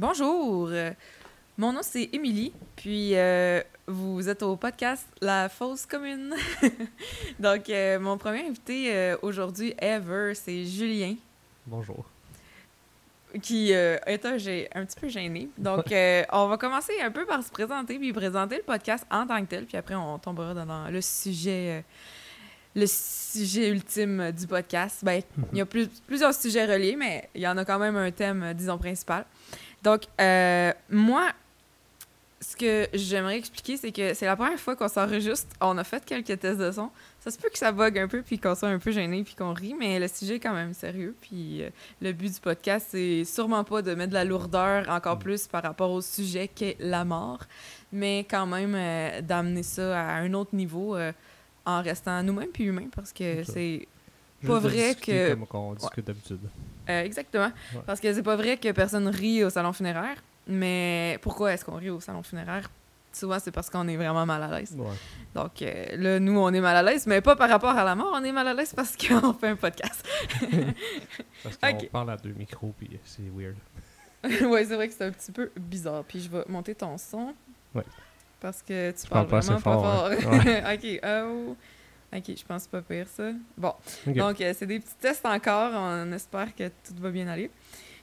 Bonjour, mon nom c'est Émilie, puis euh, vous êtes au podcast La Fausse Commune. Donc, euh, mon premier invité euh, aujourd'hui, ever, c'est Julien, Bonjour. qui est un, un petit peu gêné. Donc, on va commencer un peu par se présenter, puis présenter le podcast en tant que tel, puis après, on tombera dans, le sujet. le sujet ultime du podcast. Ben, il y a plus- plusieurs sujets reliés, mais il y en a quand même un thème, disons, principal. Donc, euh, moi, ce que j'aimerais expliquer, c'est que c'est la première fois qu'on s'enregistre. On a fait quelques tests de son. Ça se peut que ça bug un peu, puis qu'on soit un peu gêné, puis qu'on rit, mais le sujet est quand même sérieux. Puis euh, le but du podcast, c'est sûrement pas de mettre de la lourdeur encore plus par rapport au sujet qu'est la mort, mais quand même euh, d'amener ça à un autre niveau euh, en restant nous-mêmes puis humains, parce que c'est Pas vrai que- Comme on discute d'habitude. Euh, exactement. Ouais. Parce que c'est pas vrai que personne rit au salon funéraire. Mais pourquoi est-ce qu'on rit au salon funéraire? Souvent, c'est parce qu'on est vraiment mal à l'aise. Ouais. Donc euh, là, nous, on est mal à l'aise, mais pas par rapport à la mort, on est mal à l'aise parce qu'on fait un podcast. Parce qu'on parle à deux micros, puis c'est weird. ouais, c'est vrai que c'est un petit peu bizarre. Puis je vais monter ton son. Ouais. Parce que tu parles vraiment assez pas fort, fort. hein. ok, oh. Ok, je pense pas pire ça. Bon, Ok. donc euh, c'est des petits tests encore. On espère que tout va bien aller.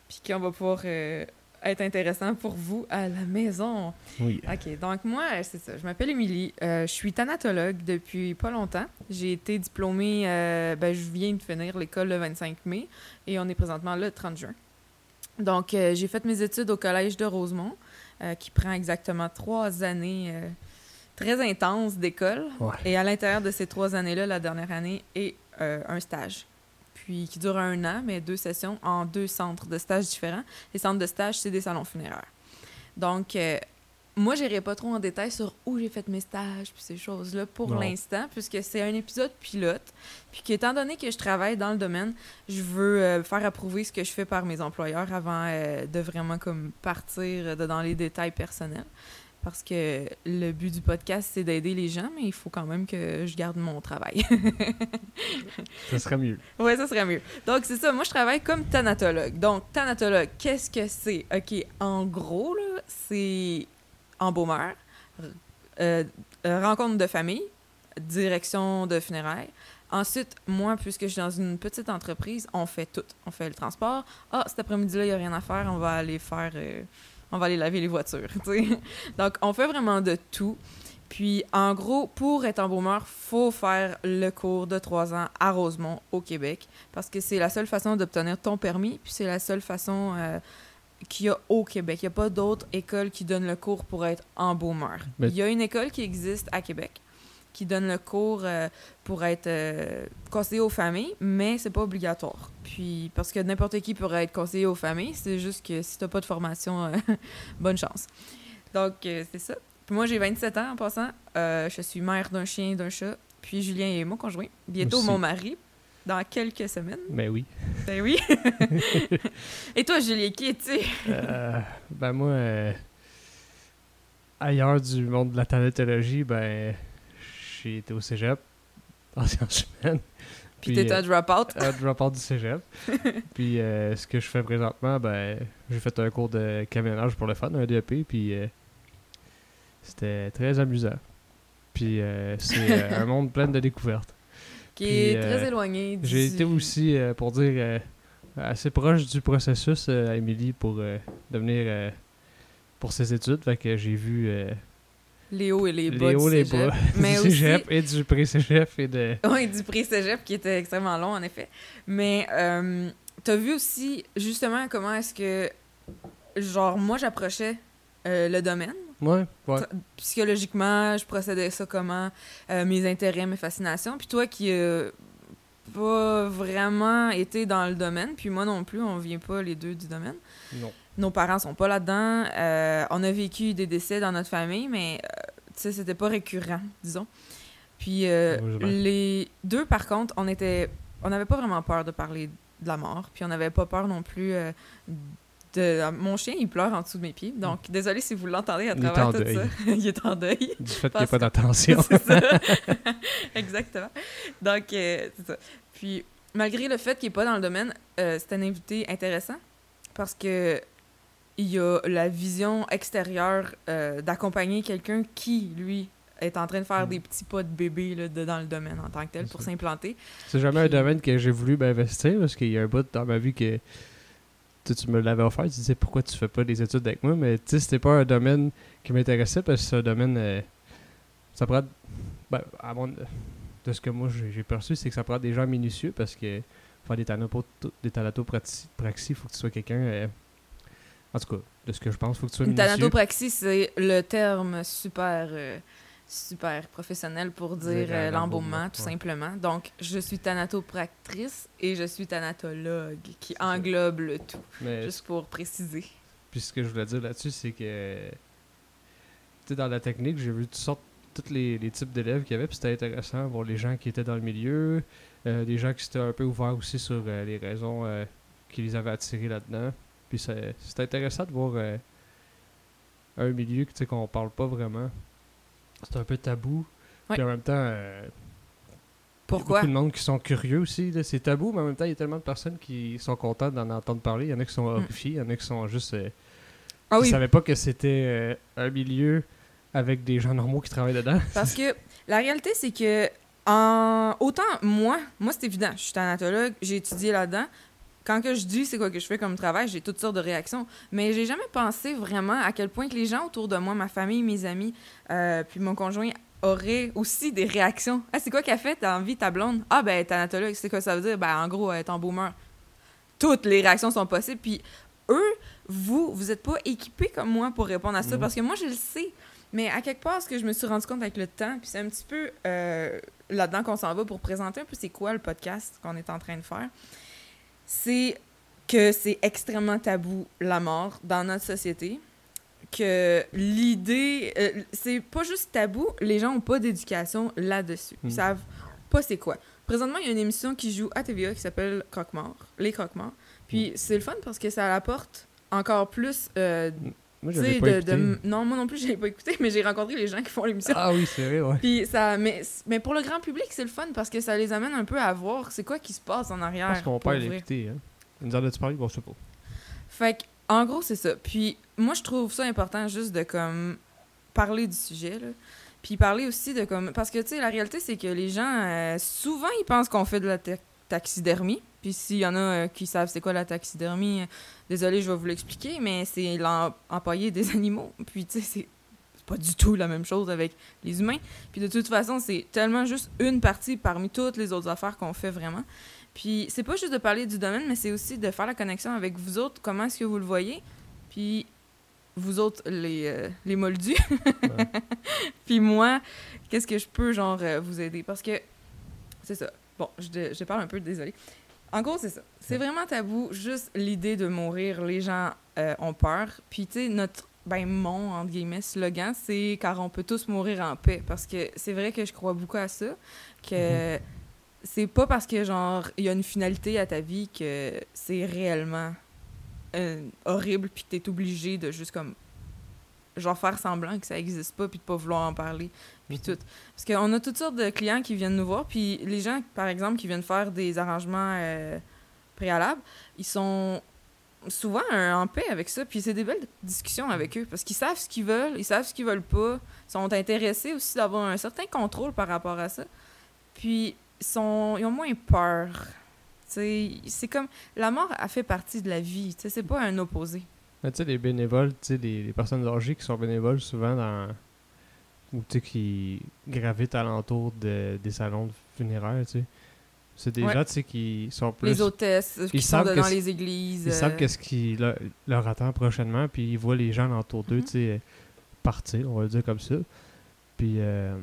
Puis qu'on va pouvoir euh, être intéressant pour vous à la maison. Oui. OK, donc moi, c'est ça. Je m'appelle Émilie. Euh, je suis thanatologue depuis pas longtemps. J'ai été diplômée, ben, je viens de finir l'école le 25 mai et on est présentement le 30 juin. Donc, j'ai fait mes études au Collège de Rosemont, qui prend exactement trois années très intenses d'école. Ouais. Et à l'intérieur de ces trois années-là, la dernière année est euh, un stage. Puis qui dure un an, mais deux sessions en deux centres de stage différents. Les centres de stage, c'est des salons funéraires. Donc, euh, moi, j'irai pas trop en détail sur où j'ai fait mes stages puis ces choses-là pour l'instant, puisque c'est un épisode pilote. Puis qu'étant donné que je travaille dans le domaine, je veux euh, faire approuver ce que je fais par mes employeurs avant euh, de vraiment comme partir dans les détails personnels. Parce que le but du podcast, c'est d'aider les gens, mais il faut quand même que je garde mon travail. Ça serait mieux. Ouais, ça serait mieux. Donc, c'est ça. Moi, je travaille comme thanatologue. Donc, thanatologue, qu'est-ce que c'est? OK, en gros, c'est embaumeur, euh, rencontre de famille, direction de funérailles. Ensuite, moi, puisque je suis dans une petite entreprise, on fait tout. On fait le transport. Ah, cet après-midi-là, il n'y a rien à faire. On va aller faire... euh, on va aller laver les voitures. Donc, on fait vraiment de tout. Puis, en gros, pour être embaumeur, faut faire le cours de trois ans à Rosemont, au Québec, parce que c'est la seule façon d'obtenir ton permis, puis c'est la seule façon euh, qu'il y a au Québec. Il n'y a pas d'autre école qui donne le cours pour être embaumeur. Mais- Il y a une école qui existe à Québec qui donne le cours euh, pour être euh, conseiller aux familles, mais c'est pas obligatoire. Puis, parce que n'importe qui pourrait être conseiller aux familles, c'est juste que si t'as pas de formation, euh, bonne chance. Donc, euh, c'est ça. Puis moi, j'ai 27 ans en passant. Je suis mère d'un chien et d'un chat. Puis Julien est mon conjoint. Bientôt Aussi. mon mari. Dans quelques semaines. Mais oui. Ben oui. et toi, Julien, qui es-tu? Ben moi, euh, ailleurs du monde de la thanatologie, ben j'ai été au cégep en sciences humaines. Puis t'es un drop-out? un drop-out du cégep. puis euh, ce que je fais présentement, ben j'ai fait un cours de camionnage pour le fun, un DEP, puis euh, c'était très amusant. Puis euh, c'est euh, un monde plein de découvertes. qui puis, est euh, très éloigné du... J'ai été aussi, euh, pour dire, euh, assez proche du processus euh, à Émilie pour euh, devenir euh, pour ses études. Fait que j'ai vu euh, Les hauts et les bas les hauts, du les cégep. bas Mais du aussi... cégep et du pré-cégep et de... Oui, du pré-cégep qui était extrêmement long, en effet. Mais euh, t'as vu aussi, justement, comment est-ce que, genre, moi, j'approchais euh, le domaine? Ouais, ouais. Psychologiquement, je procédais ça comment, euh, mes intérêts, mes fascinations. Puis toi qui euh, pas vraiment été dans le domaine, puis moi non plus, on vient pas les deux du domaine? Non. Nos parents sont pas là-dedans. Euh, on a vécu des décès dans notre famille, mais euh, c'était pas récurrent, disons. Puis euh, les deux, par contre, on était, on n'avait pas vraiment peur de parler de la mort, puis on n'avait pas peur non plus euh, de. Mon chien, il pleure en dessous de mes pieds, donc désolé si vous l'entendez à travers tout deuil. ça. il est en deuil. Du fait qu'il n'y a pas d'attention. Exactement. Donc, c'est ça. Puis, malgré le fait qu'il n'est pas dans le domaine, c'est un invité intéressant parce que il y a la vision extérieure euh, d'accompagner quelqu'un qui, lui, est en train de faire Mm. des petits pas de bébé là, de- dans le domaine en tant que tel pour s'implanter. C'est jamais un domaine que j'ai voulu m'investir parce qu'il y a un bout dans ma vie que tu, me l'avais offert. Tu disais pourquoi tu fais pas des études avec moi, mais tu sais, c'était pas un domaine qui m'intéressait parce que c'est un domaine. euh, ça prend. Ben, à mon- de ce que moi j'ai perçu, c'est que ça prend des gens minutieux parce que faire des thanatos, des thanatopraxi, il faut que tu sois quelqu'un. euh, en tout cas, de ce que je pense, il faut que tu sois minutieux. thanatopraxie, c'est le terme super, euh, super professionnel pour dire euh, euh, l'embaumement, tout ouais. simplement. Donc, je suis thanatopractrice et je suis thanatologue, qui englobe le tout, Mais juste pour préciser. Puis ce que je voulais dire là-dessus, c'est que tu dans la technique, j'ai vu toutes sortes, tous les, les types d'élèves qu'il y avait, puis c'était intéressant voir les gens qui étaient dans le milieu, euh, des gens qui s'étaient un peu ouverts aussi sur les raisons qui les avaient attirés là-dedans. Puis c'est- intéressant de voir euh, un milieu sais, qu'on parle pas vraiment. C'est un peu tabou. Ouais. Puis en même temps, euh, il y a Pourquoi? beaucoup de monde qui sont curieux aussi. C'est tabou, mais en même temps, il y a tellement de personnes qui sont contentes d'en entendre parler. Il y en a qui sont Mm. horrifiés, il y en a qui sont juste. euh, Ah oui, savaient pas que c'était un milieu avec des gens normaux qui travaillent dedans. Parce que la réalité, c'est que en autant moi, moi c'est évident, je suis thanatologue, j'ai étudié là-dedans. Quand que je dis c'est quoi que je fais comme travail, j'ai toutes sortes de réactions. Mais j'ai jamais pensé vraiment à quel point que les gens autour de moi, ma famille, mes amis, euh, puis mon conjoint auraient aussi des réactions. Ah, c'est quoi qu'elle fait? T'as envie ta blonde? Ah, ben, thanatologue, c'est quoi ça veut dire? Ben, en gros, elle est en boomer. Toutes les réactions sont possibles. Puis eux, vous, vous êtes pas équipés comme moi pour répondre à ça. Parce que moi, je le sais. Mais à quelque part, ce que je me suis rendu compte avec le temps, puis c'est un petit peu euh, là-dedans qu'on s'en va pour présenter un peu c'est quoi le podcast qu'on est en train de faire, c'est que c'est extrêmement tabou la mort dans notre société. Que l'idée, euh, c'est pas juste tabou, les gens ont pas d'éducation là-dessus. Ils Mm. savent pas c'est quoi. Présentement, il y a une émission qui joue à TVA qui s'appelle Croque-Mort, Les Croque-Morts. Puis c'est le fun parce que ça apporte encore plus euh, Moi, j'avais pas de, écouté. de- Non, moi non plus, je l'ai pas écouté, mais j'ai rencontré les gens qui font l'émission. Ah oui, c'est vrai, ouais. Puis ça, mais, mais pour le grand public, c'est le fun parce que ça les amène un peu à voir c'est quoi qui se passe en Je arrière. père l'a vrai. écouté. Hein. Nous en a-tu parlé? Bon, je sais pas. Fait que, en gros, c'est ça. Puis moi, je trouve ça important juste de comme parler du sujet, là. Puis parler aussi de comme. Parce que, tu sais, la réalité, c'est que les gens, euh, souvent, ils pensent qu'on fait de la ta- taxidermie. Puis s'il y en a euh, qui savent c'est quoi la taxidermie, euh, désolé, je vais vous l'expliquer, mais c'est l'em- empailler des animaux. Puis, tu sais, c'est pas du tout la même chose avec les humains. Puis de toute façon, c'est tellement juste une partie parmi toutes les autres affaires qu'on fait vraiment. Puis c'est pas juste de parler du domaine, mais c'est aussi de faire la connexion avec vous autres, comment est-ce que vous le voyez. Puis vous autres, les, euh, les moldus. Ouais. Puis moi, qu'est-ce que je peux, genre, vous aider? Parce que c'est ça. Bon, je, je parle un peu, désolé. En gros, c'est ça. C'est vraiment tabou, juste l'idée de mourir. Les gens euh, ont peur. Puis, tu sais, notre, ben, mon, entre guillemets, slogan, c'est car on peut tous mourir en paix. Parce que c'est vrai que je crois beaucoup à ça. Que c'est pas parce que, genre, il y a une finalité à ta vie que c'est réellement euh, horrible puis que t'es obligé de juste comme genre faire semblant que ça existe pas puis de pas vouloir en parler puis tout. Parce qu'on a toutes sortes de clients qui viennent nous voir. Puis les gens par exemple qui viennent faire des arrangements euh, préalables ils sont souvent en paix avec ça. Puis c'est des belles discussions avec eux parce qu'ils savent ce qu'ils veulent ils savent ce qu'ils veulent pas. Ils sont intéressés aussi d'avoir un certain contrôle par rapport à ça. Puis ils sont ils ont moins peur. C'est comme la mort a fait partie de la vie. C'est pas un opposé. Tu sais, les bénévoles, tu sais, les, les personnes âgées qui sont bénévoles souvent dans. Ou qui gravitent alentour de, des salons funéraires, tu sais. C'est des Ouais. gens, tu sais, qui sont plus. les hôtesses euh, qui ils sont que dans les églises Ils euh, savent qu'est-ce qui leur, leur attend prochainement, puis ils voient les gens autour d'eux, Mhm. tu sais, partir, on va le dire comme ça. Puis, euh,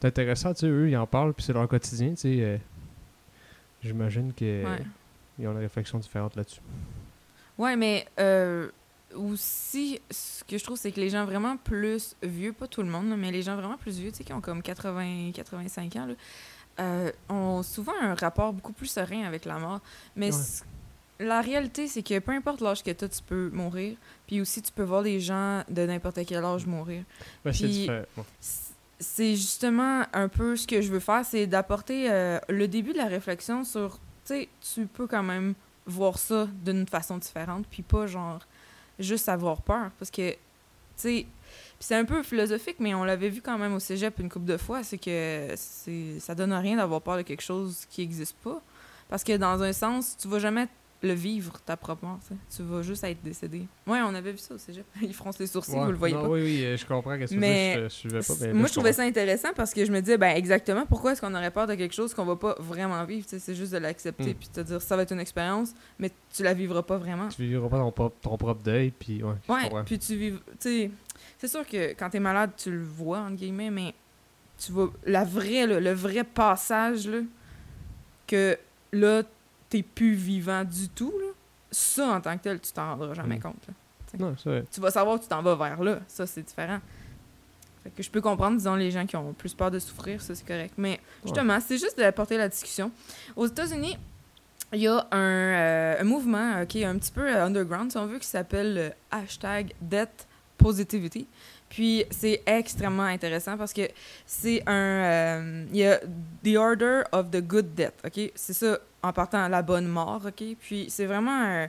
c'est intéressant, tu sais, eux, ils en parlent, puis c'est leur quotidien, tu sais. euh, J'imagine qu'ils Ouais. ont une réflexion différente là-dessus. Ouais, mais euh, aussi, ce que je trouve, c'est que les gens vraiment plus vieux, pas tout le monde, mais les gens vraiment plus vieux, tu sais, qui ont comme 80, 85 ans, là, euh, ont souvent un rapport beaucoup plus serein avec la mort. Mais Ouais. la réalité, c'est que peu importe l'âge que tu as, tu peux mourir. Puis aussi, tu peux voir des gens de n'importe quel âge mourir. Puis- c'est justement un peu ce que je veux faire, c'est d'apporter euh, le début de la réflexion sur, tu sais, tu peux quand même voir ça d'une façon différente, puis pas genre juste avoir peur. Parce que, tu sais, c'est un peu philosophique, mais on l'avait vu quand même au cégep une couple de fois, c'est que ça donne rien d'avoir peur de quelque chose qui n'existe pas. Parce que dans un sens, tu vas jamais le vivre ta propre mort. tu sais. Tu vas juste être décédé. Ouais, on avait vu ça au cégep. Ils froncent les sourcils, Ouais. vous le voyez Non, pas. Oui, oui, euh, je comprends que c'est Mais je, je suivais pas. Mais Moi, je trouvais ça intéressant parce que je me disais, ben exactement, pourquoi est-ce qu'on aurait peur de quelque chose qu'on va pas vraiment vivre? Tu C'est juste de l'accepter Mm. puis de te dire, ça va être une expérience, mais tu la vivras pas vraiment. Tu vivras pas ton, propre- ton propre deuil, puis ouais, puis tu vis. Tu c'est sûr que quand t'es malade, tu le vois, entre guillemets, mais tu vas. La vraie, là, le vrai passage, là, que là, t'es plus vivant du tout, là, ça, en tant que tel, tu t'en rendras jamais compte. là. Non, c'est vrai. Tu vas savoir que tu t'en vas vers là. Ça, c'est différent. Fait que je peux comprendre, disons, les gens qui ont plus peur de souffrir, ça, c'est correct. Mais justement, c'est juste d'apporter la discussion. Aux États-Unis, il y a un, euh, un mouvement euh, qui est un petit peu euh, underground, si on veut, qui s'appelle le hashtag Death Positivity. Puis c'est extrêmement intéressant parce que c'est un... euh, Il y a The Order of the Good Death, OK? C'est ça, en partant la bonne mort, OK? Puis c'est vraiment...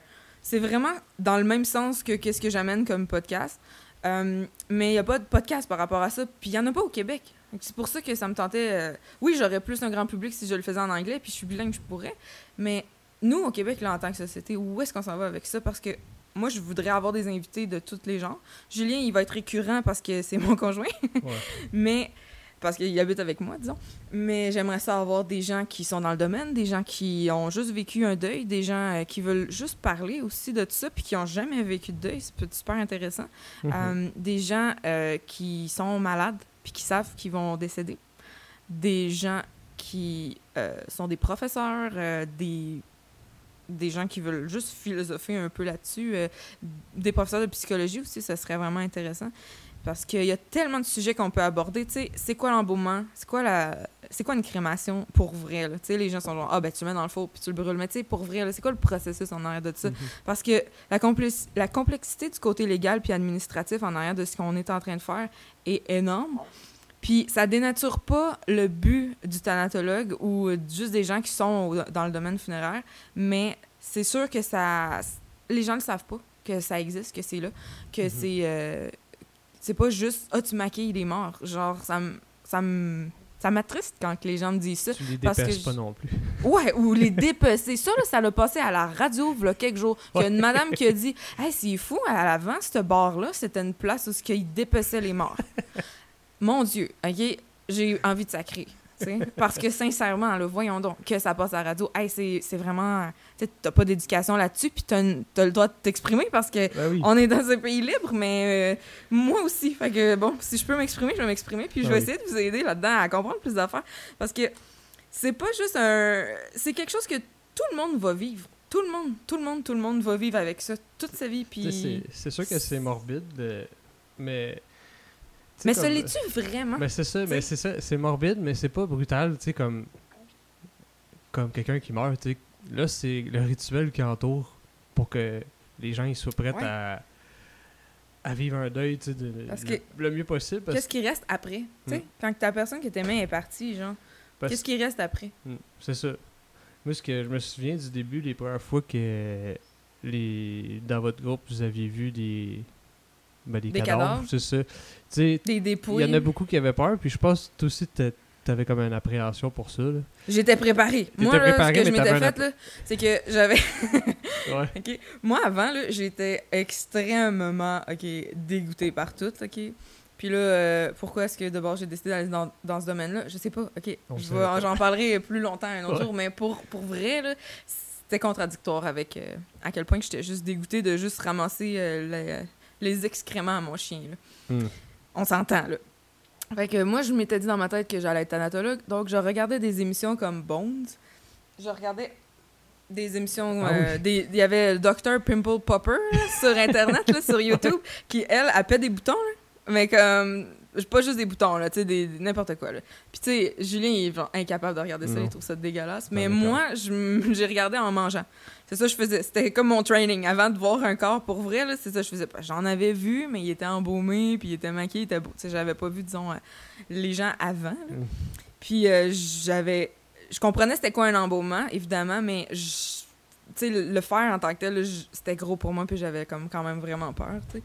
vraiment dans le même sens que qu'est-ce que j'amène comme podcast. Euh, mais il n'y a pas de podcast par rapport à ça. Puis il n'y en a pas au Québec. C'est pour ça que ça me tentait. euh, Oui, j'aurais plus un grand public si je le faisais en anglais, puis je suis bilingue, je pourrais. Mais nous, au Québec, là, en tant que société, où est-ce qu'on s'en va avec ça? Parce que moi, je voudrais avoir des invités de tous les genres. Julien, il va être récurrent parce que c'est mon conjoint. Ouais. Mais. Parce qu'il habite avec moi, disons. Mais j'aimerais ça avoir des gens qui sont dans le domaine, des gens qui ont juste vécu un deuil, des gens euh, qui veulent juste parler aussi de tout ça, puis qui ont jamais vécu de deuil. C'est super intéressant. Mhm. Euh, des gens euh, qui sont malades puis qui savent qu'ils vont décéder. Des gens qui sont des professeurs, des, des gens qui veulent juste philosopher un peu là-dessus. euh, des professeurs de psychologie aussi, ça serait vraiment intéressant. Parce qu'il y a tellement de sujets qu'on peut aborder. Tu sais, c'est quoi l'embaumement? C'est quoi la... C'est quoi une crémation pour vrai? Tu sais, les gens sont genre, ah ben tu le mets dans le four puis tu le brûles. Mais tu sais, pour vrai, c'est quoi le processus en arrière de ça? Mhm. Parce que la, complex- la complexité du côté légal puis administratif en arrière de ce qu'on est en train de faire est énorme. Puis ça dénature pas le but du thanatologue ou juste des gens qui sont dans le domaine funéraire, mais c'est sûr que ça... Les gens ne le savent pas, que ça existe, que c'est là, que Mhm. c'est... euh, c'est pas juste « Ah, tu maquilles des morts ». Genre, ça me... Ça me... Ça m'attriste quand que les gens me disent ça. Tu les parce que je- pas non plus. Ouais, ou les dépecer. Ça, là, ça l'a passé à la radio, il y a quelques jours. Il y a une madame qui a dit Hey, c'est fou, à l'avant, ce bar-là, c'était une place où ils dépeçaient les morts. Mon Dieu, OK, j'ai envie de sacrer. tu. Parce que sincèrement, là, voyons donc que ça passe à la radio. Hey, c'est vraiment. Tu t'as pas d'éducation là-dessus, puis t'as une- t'as le droit de t'exprimer parce que Ben oui. on est dans un pays libre, mais euh, moi aussi. Fait que bon, si je peux m'exprimer, je vais m'exprimer, puis je Ah vais oui. essayer de vous aider là-dedans à comprendre plus d'affaires. Parce que c'est pas juste un. C'est quelque chose que tout le monde va vivre. Tout le monde, tout le monde, tout le monde va vivre avec ça toute sa vie. Tu Puis. C'est sûr que c'est morbide, euh, mais. ça l'est-tu vraiment? Mais c'est ça, T'sais? mais c'est ça, c'est morbide, mais c'est pas brutal, tu sais, comme. Comme quelqu'un qui meurt, tu sais. Là, c'est le rituel qui entoure pour que les gens ils soient prêts Ouais. à, à vivre un deuil, tu sais, de- Parce le, que- le mieux possible. Parce, Qu'est-ce qui reste après? Tu sais, Mm. quand ta personne que t'aimais est partie, genre, parce- qu'est-ce qui reste après? Mm, c'est ça. Moi, ce que je me souviens du début, les premières fois que les dans votre groupe, vous aviez vu des, ben, des, Des cadavres, c'est ça. Il y en a beaucoup qui avaient peur, puis je pense que toi aussi, t'a- t'avais comme une appréhension pour ça. J'étais préparée. Moi, là, préparée, ce que je m'étais un fait, là, c'est que j'avais. Ouais. Moi, avant, j'étais extrêmement, OK, dégoûtée par tout, OK? Puis là, euh, pourquoi est-ce que d'abord j'ai décidé d'aller dans, dans ce domaine-là? Je sais pas, OK. J'en parlerai plus longtemps un autre Ouais. jour, mais pour, pour vrai, c'était contradictoire avec euh, à quel point j'étais juste dégoûtée de juste ramasser euh, les, excréments à mon chien, là. Hmm. On s'entend, là. Fait que moi, je m'étais dit dans ma tête que j'allais être thanatologue, donc je regardais des émissions comme Bones. Je regardais des émissions. Ah euh, oui. Il y avait le Dr. Pimple Popper là, sur Internet, là, sur YouTube, qui, elle, pète des boutons, là. Mais comme. Pas juste des boutons, là, tu sais, n'importe quoi, là. Puis, tu sais, Julien, il est genre incapable de regarder ça, Non. il trouve ça dégueulasse. Mais moi, j'ai regardé en mangeant. C'est ça que je faisais. C'était comme mon training. Avant de voir un corps pour vrai, c'est ça que je faisais. J'en avais vu, mais il était embaumé, puis il était maquillé, il était beau. Tu sais, j'avais pas vu, disons, euh, les gens avant. Mm. Puis euh, j'avais... Je comprenais c'était quoi un embaumement, évidemment, mais je- tu sais, le, faire en tant que tel, c'était gros pour moi, puis j'avais comme quand même vraiment peur, tu sais.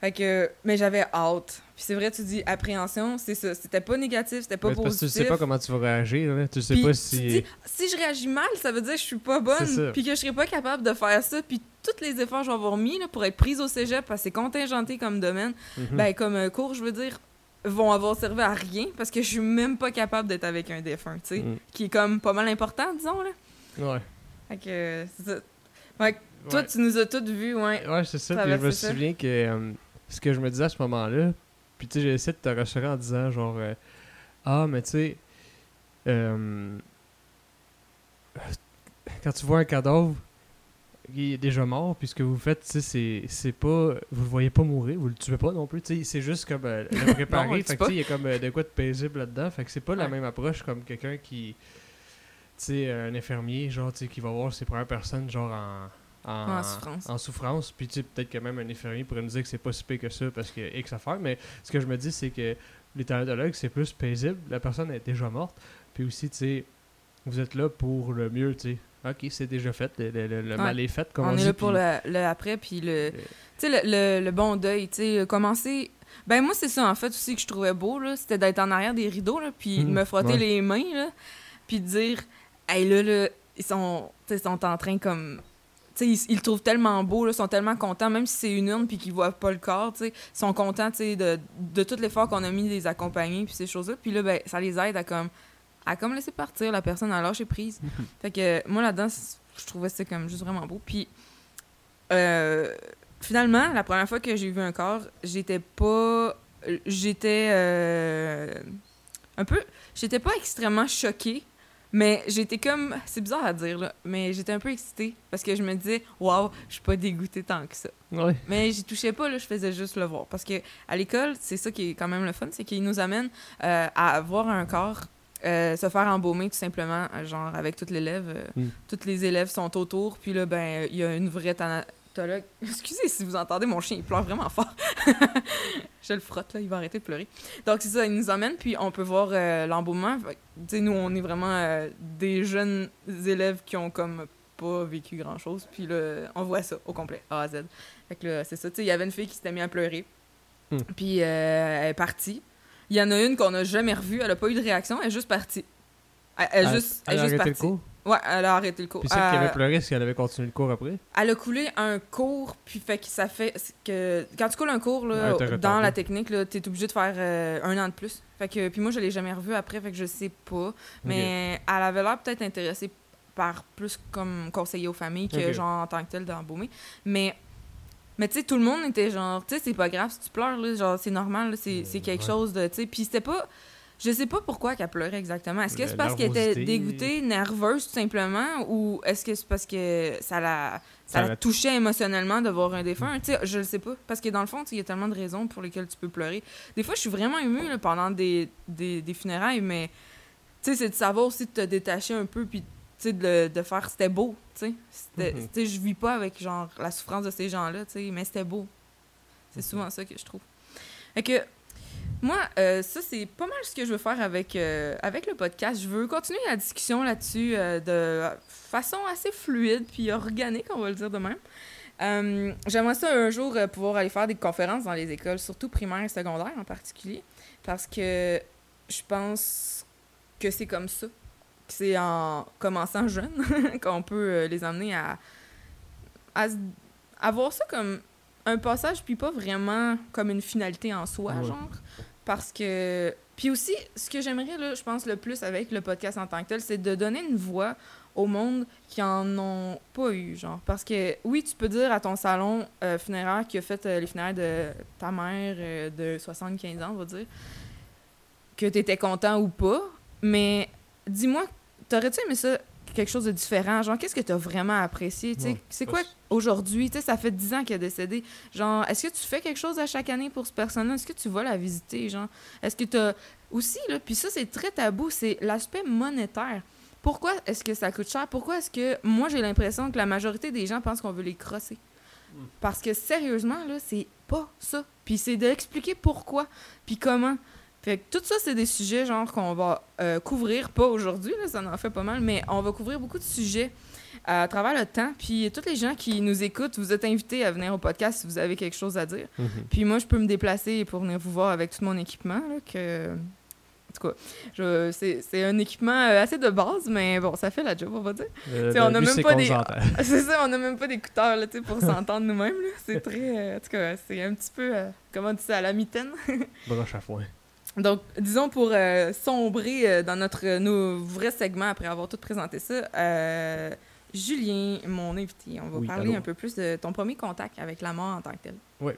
Fait que, mais j'avais hâte. Puis c'est vrai, tu dis appréhension, c'est ça. C'était pas négatif, c'était pas Mais c'est parce que positif. tu sais pas comment tu vas réagir. Tu sais Puis pas si. dis, si je réagis mal, ça veut dire que je suis pas bonne, puis que je serais pas capable de faire ça, puis tous les efforts que je vais avoir mis là, pour être prise au cégep, parce que c'est contingenté comme domaine, Mhm. ben comme euh, cours, je veux dire, vont avoir servi à rien, parce que je suis même pas capable d'être avec un défunt, tu sais, Mhm. qui est comme pas mal important, disons, là. Ouais. Fait que, c'est ça. Fait que toi, Ouais. tu nous as toutes vus, ouais. Ouais, c'est ça. Puis je me souviens que euh, ce que je me disais à ce moment-là, puis tu sais, j'ai essayé de te rassurer en disant genre euh, Ah, mais tu sais, euh, quand tu vois un cadavre, il est déjà mort, puis ce que vous faites, tu sais, c'est- pas. Vous le voyez pas mourir, vous le tuez pas non plus, tu sais, c'est juste comme euh, le préparer. fait que il y a comme euh, de quoi de paisible là-dedans. Fait que c'est pas la même approche comme quelqu'un qui. Tu sais, un infirmier, genre, tu sais, qui va voir ses premières personnes, genre en. En, En souffrance. en souffrance. Puis tu sais, peut-être que même un infirmier pourrait nous dire que c'est pas si pire que ça parce que X affaire. Mais ce que je me dis, c'est que les thanatologues, c'est plus paisible. La personne est déjà morte. Puis aussi, tu sais, vous êtes là pour le mieux, tu sais. Ok, c'est déjà fait. Le, le- le- le Ouais. mal est fait, comme on, on est dit. là pour puis- le, le après, puis le... le- Tu sais, le, bon deuil, tu sais, commencer... Ben moi, c'est ça, en fait, aussi, que je trouvais beau, là, c'était d'être en arrière des rideaux, là, puis de Mhm, me frotter ouais. les mains, là, puis de dire, hey, là, là, ils sont, ils sont en train, comme... Ils, ils le trouvent tellement beau, là, ils sont tellement contents, même si c'est une urne, puis qu'ils voient pas le corps, tu sais, ils sont contents, tu sais, de, de tout l'effort qu'on a mis de les accompagner, puis ces choses-là, puis là, ben, ça les aide à, comme, à comme laisser partir la personne à lâcher prise. Fait que moi, là-dedans, je trouvais ça comme juste vraiment beau. Puis, euh, finalement, la première fois que j'ai vu un corps, j'étais pas. J'étais. euh, un peu. J'étais pas extrêmement choquée, mais j'étais comme. C'est bizarre à dire, là, mais j'étais un peu excitée parce que je me disais, waouh, je suis pas dégoûtée tant que ça. Ouais. Mais j'y touchais pas, là, je faisais juste le voir. Parce que à l'école, c'est ça qui est quand même le fun, c'est qu'ils nous amènent euh, à voir un corps euh, se faire embaumer tout simplement, euh, genre avec toutes l'élève. euh, Mm. Tous les élèves sont autour, puis là, ben, il y a une vraie Excusez si vous entendez, mon chien, il pleure vraiment fort. je le frotte, là, il va arrêter de pleurer. Donc, c'est ça, ils nous emmènent, puis on peut voir euh, l'embaumement. Nous, on est vraiment euh, des jeunes élèves qui ont comme pas vécu grand-chose, puis là, on voit ça au complet, A à Z. Fait que là, c'est ça. Tu sais, il y avait une fille qui s'était mise à pleurer, Hmm. puis euh, elle est partie. Il y en a une qu'on n'a jamais revue, elle a pas eu de réaction, elle est juste partie. Elle, elle est Elle- juste, elle elle a juste le partie. Ouais, elle a arrêté le cours. Puis celle qui Euh, avait pleuré, est-ce qu'elle avait continué le cours après? Elle a coulé un cours, puis fait que ça fait que quand tu coules un cours là, Ouais, dans la technique, là, t'es obligé de faire euh, un an de plus. Fait que puis moi je l'ai jamais revu après, fait que je sais pas. Mais elle avait l'air peut-être intéressée par plus comme conseiller aux familles que genre en tant que tel d'embaumer. Mais mais tu sais tout le monde était genre tu sais c'est pas grave si tu pleures là, genre c'est normal là, c'est c'est quelque Ouais. chose de tu sais puis c'était pas je sais pas pourquoi qu'elle pleurait exactement. Est-ce que c'est parce qu'elle était dégoûtée, nerveuse tout simplement, ou est-ce que c'est parce que ça la, ça Ça la touchait émotionnellement de voir un défunt? Sais, je le sais pas. Parce que dans le fond, il y a tellement de raisons pour lesquelles tu peux pleurer. Des fois, je suis vraiment émue là, pendant des, des, des funérailles, mais c'est de savoir aussi de te détacher un peu, puis de, de faire c'était beau. Tu sais, Mhm. je vis pas avec genre la souffrance de ces gens-là, mais c'était beau. C'est souvent ça que je trouve. Fait que moi, euh, ça, c'est pas mal ce que je veux faire avec, euh, avec le podcast. Je veux continuer la discussion là-dessus euh, de façon assez fluide puis organique, on va le dire de même. J'aimerais ça un jour pouvoir aller faire des conférences dans les écoles, surtout primaires et secondaires en particulier, parce que je pense que c'est comme ça. que C'est en commençant jeune qu'on peut les amener à, à, se- à voir ça comme un passage, puis pas vraiment comme une finalité en soi, Ouais. genre. Parce que. Puis aussi, ce que j'aimerais, là, je pense, le plus avec le podcast en tant que tel, c'est de donner une voix au monde qui en ont pas eu, genre. Parce que, oui, tu peux dire à ton salon euh, funéraire qui a fait euh, les funérailles de ta mère euh, de 75 ans, on va dire, que t'étais content ou pas, mais dis-moi, t'aurais-tu aimé ça quelque chose de différent? Genre, qu'est-ce que t'as vraiment apprécié? Tu Ouais, c'est quoi aujourd'hui? Tu sais, ça fait 10 ans qu'il est décédé. Genre, est-ce que tu fais quelque chose à chaque année pour cette personne-là? Est-ce que tu vas la visiter? Genre, est-ce que t'as. Aussi, là, puis ça, c'est très tabou, c'est l'aspect monétaire. Pourquoi est-ce que ça coûte cher? Pourquoi est-ce que moi, j'ai l'impression que la majorité des gens pensent qu'on veut les crosser? Parce que sérieusement, là, c'est pas ça. Puis c'est d'expliquer pourquoi, puis comment. Fait que tout ça, c'est des sujets, genre, qu'on va euh, couvrir, pas aujourd'hui, ça en fait pas mal, mais on va couvrir beaucoup de sujets à travers le temps. Puis tous les gens qui nous écoutent, vous êtes invités à venir au podcast si vous avez quelque chose à dire. Mhm. Puis moi, je peux me déplacer pour venir vous voir avec tout mon équipement. Là, que... En tout cas, c'est un équipement euh, assez de base, mais bon, ça fait la job, on va dire. Euh, T'sais, on le a but, même c'est pas des- c'est ça, on n'a même pas d'écouteurs pour s'entendre nous-mêmes. là. C'est très. euh, en tout cas, c'est un petit peu. euh, comment on dit ça, à la mitaine. Broche à foin. Donc, disons pour euh, sombrer euh, dans notre nos vrais segments après avoir tout présenté ça, euh, Julien, mon invité, on va Oui, parler allô? un peu plus de ton premier contact avec la mort en tant que tel. Oui.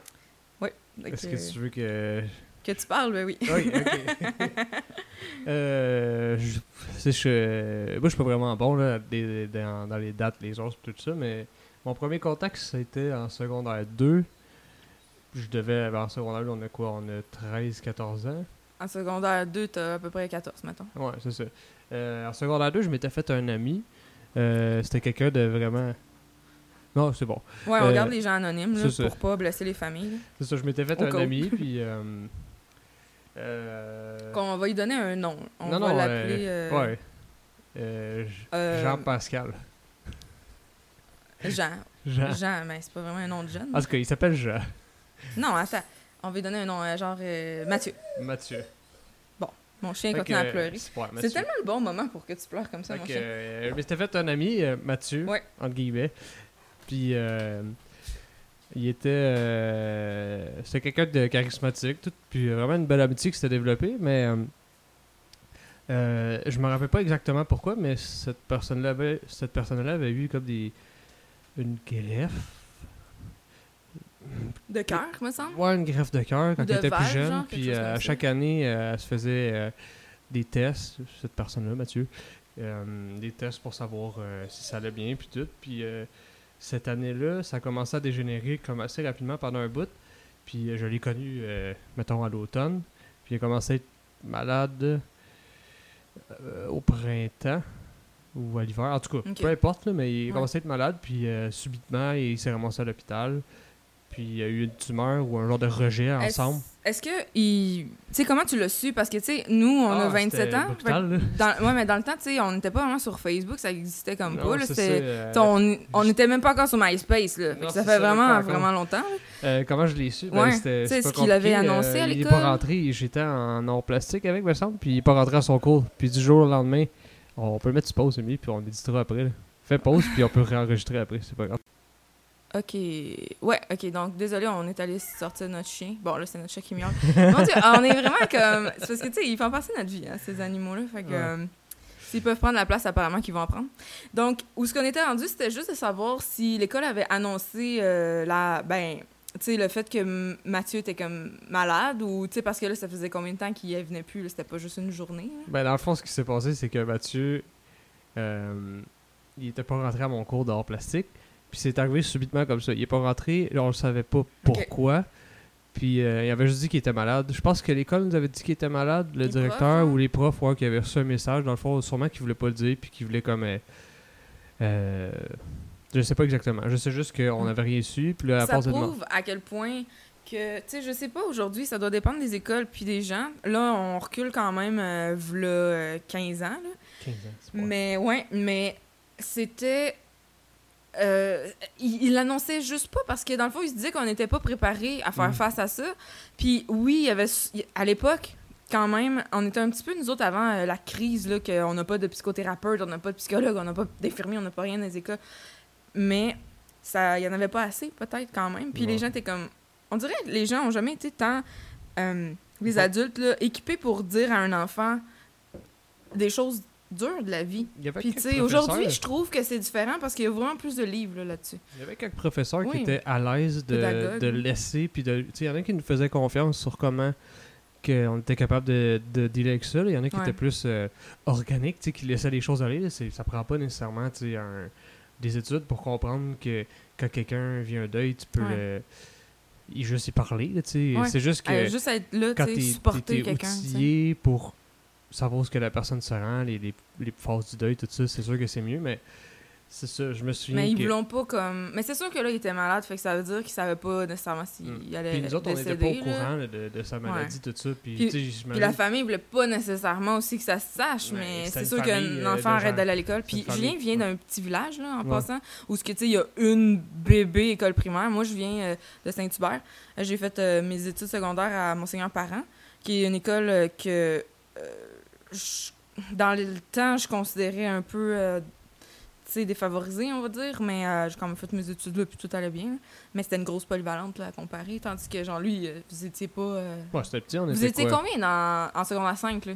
Oui. Est-ce que euh, tu veux que. que tu parles, ben oui. Oui, ok. euh, je, je, moi, je suis pas vraiment bon là, des- dans, dans les dates, les heures, tout ça, mais mon premier contact, c'était en secondaire 2. Je devais, ben, en secondaire 2, on a quoi? On a 13, 14 ans. En secondaire 2, t'as à peu près 14, mettons. Ouais, c'est ça. Euh, en secondaire 2, je m'étais fait un ami. Euh, c'était quelqu'un de vraiment. Non, c'est bon. Ouais, on Euh, garde les gens anonymes là, pour pas blesser les familles. C'est ça, je m'étais fait Au un ami, puis. Qu'on va lui donner un nom. On non, va non, l'appeler. ouais. Jean-Pascal. Jean. Jean. Jean, mais c'est pas vraiment un nom de jeune. En tout cas, il s'appelle Jean. Non, attends. On va lui donner un nom, euh, genre euh, Mathieu. Mathieu. Mon chien Fait continue à pleurer. c'est- tellement le bon moment pour que tu pleures comme ça, Fait mon que, chien. euh, je m'étais fait un ami, euh, Mathieu, Ouais. entre guillemets. Puis, euh, il était. C'était quelqu'un de charismatique, tout, puis vraiment une belle amitié qui s'était développée, mais. euh, euh, je me rappelle pas exactement pourquoi, mais cette personne-là avait, cette personne-là avait eu comme des. Une greffe. De cœur, me semble. Ouais, une greffe de cœur quand De elle était plus jeune. genre, Puis euh, à chaque année, euh, elle se faisait euh, des tests, cette personne-là, Mathieu. des tests pour savoir si ça allait bien, puis tout. Puis cette année-là, ça a commencé à dégénérer comme assez rapidement pendant un bout. Puis je l'ai connu, mettons, à l'automne. Puis il a commencé à être malade au printemps ou à l'hiver. En tout cas, peu importe, là, mais il a Ouais. commencé à être malade. Puis subitement, il s'est ramassé à l'hôpital. Puis il y a eu une tumeur ou un genre de rejet ensemble. Est-ce que. il- Tu sais, comment tu l'as su? Parce que, tu sais, nous, on a Ah, 27 c'était ans. brutal, là. Dans, ouais, mais dans le temps, tu sais, on n'était pas vraiment sur Facebook, ça existait comme Non, pas. là, ça, euh, on- n'était même pas encore sur MySpace, là. Non, ça fait ça, vraiment, vraiment longtemps. Euh, comment je l'ai su? Ouais, c'était ce qu'il avait annoncé à Il est l'école. pas rentré, j'étais en art plastique avec, me semble, puis il est pas rentré à son cours. Puis du jour au lendemain, on peut mettre pause, puis on éditera après. là. Fais pause, puis on peut réenregistrer après, c'est pas grave. Ok. Ouais, ok. Donc, désolé, on est allé sortir notre chien. Bon, là, c'est notre chien qui miaule. Mon Dieu, on est vraiment comme. C'est parce que, tu sais, ils font de notre vie, hein, ces animaux-là. Fait que. Ouais. euh, S'ils peuvent prendre la place, apparemment qu'ils vont en prendre. Donc, où ce qu'on était rendu, c'était juste de savoir si l'école avait annoncé euh, la. Ben, tu sais, le fait que Mathieu était comme malade ou, tu sais, parce que là, ça faisait combien de temps qu'il venait plus, c'était pas juste une journée. là? Ben, dans le fond, ce qui s'est passé, c'est que Mathieu, euh, il était pas rentré à mon cours d'art plastique. Puis c'est arrivé subitement comme ça. Il est pas rentré, là, on le savait pas pourquoi. Puis euh, il avait juste dit qu'il était malade. Je pense que l'école nous avait dit qu'il était malade, le Les directeur profs, hein? ou les profs, ouais, qui avaient reçu un message. Dans le fond, sûrement qu'ils voulaient pas le dire, puis qu'ils voulaient comme. Euh, euh, je sais pas exactement. Je sais juste qu'on Mm. avait rien su. Puis là, à ça force de prouve à quel point que, tu sais, je sais pas, aujourd'hui, ça doit dépendre des écoles puis des gens. Là, on recule quand même, euh, v'là, euh, 15 ans, là. 15 ans, c'est Mais, ouais, mais c'était... euh, il l'annonçait juste pas parce que, dans le fond, il se disait qu'on n'était pas préparé à faire Mm. face à ça. Puis, oui, il y avait... À l'époque, quand même, on était un petit peu, nous autres, avant euh, la crise, là, qu'on n'a pas de psychothérapeute, on n'a pas de psychologue, on n'a pas d'infirmier, on n'a pas rien dans les écoles. Mais ça, il y en avait pas assez, peut-être, quand même. Puis les gens étaient comme... On dirait que les gens ont jamais été tant... euh, les adultes, là, équipés pour dire à un enfant des choses dures de la vie. Il y avait Puis, tu sais, aujourd'hui, je trouve que c'est différent parce qu'il y a vraiment plus de livres là, là-dessus. Il y avait quelques professeurs qui étaient à l'aise de, laisser, puis de, tu sais, il y en a qui nous faisaient confiance sur comment que on était capable de, de dealer avec ça. Il y en a qui Ouais. étaient plus euh, organiques, tu sais, qui laissaient les choses aller. là. Ça prend pas nécessairement, tu sais, un- des études pour comprendre que quand quelqu'un vit un deuil, tu peux Ouais. le... Il juste y parler, là, tu sais. Ouais. C'est juste que Euh, juste être là, quand tu sais, t'es supporter quelqu'un. outillé pour savoir ce que la personne se rend, les, les, les phases du deuil, tout ça, c'est sûr que c'est mieux, mais c'est ça, je me souviens Mais ils que... voulont pas comme. Mais c'est sûr que là, il était malade, fait que ça veut dire qu'il savait pas nécessairement s'il Mm. allait. Puis nous autres, on n'était pas au courant là, de, de sa maladie, tout ça. Puis, Puis- la famille voulait pas nécessairement aussi que ça se sache, Ouais, mais c'est sûr qu'un euh, enfant arrête d'aller à l'école. Puis Julien vient d'un petit village, là, en Ouais. passant, où tu sais, il y a une bébé école primaire. Moi, je viens euh, de Saint-Hubert. J'ai fait euh, mes études secondaires à Monseigneur Parent, qui est une école euh, que, euh, je- dans le temps, je considérais un peu, euh, défavorisée, on va dire, mais euh, j'ai quand même fait mes études là, puis tout allait bien. Mais c'était une grosse polyvalente, là, à comparer, tandis que, genre, lui, euh, vous étiez pas... euh, Ouais, c'était petit, on Vous était étiez quoi? combien dans, en secondaire 5, là?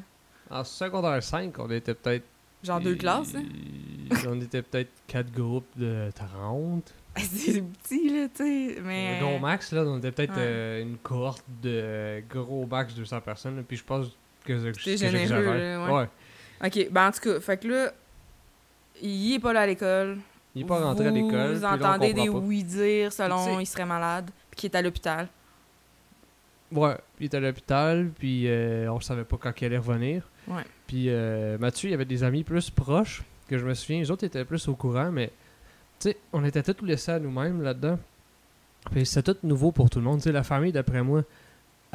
En secondaire 5, on était peut-être... Genre deux classes, hein? On était peut-être quatre groupes de 30. C'est petit, là, tu sais, mais... Le gros max, là, on était peut-être Ouais. euh, une cohorte de gros max 200 personnes. là, Puis je pense que, que, que T'es généreux, là, ouais. ouais. OK, ben en tout cas, fait que là, il est pas là à l'école. Il est pas rentré à l'école. Vous là, entendez des oui-dire selon sais- il serait malade, puis qu'il est à l'hôpital. Ouais, il était à l'hôpital, puis euh, on savait pas quand il allait revenir. Ouais. Puis euh, Mathieu, il avait des amis plus proches, que je me souviens, les autres étaient plus au courant, mais tu sais, on était tous laissés à nous-mêmes là-dedans. Puis c'était tout nouveau pour tout le monde. Tu sais, la famille, d'après moi,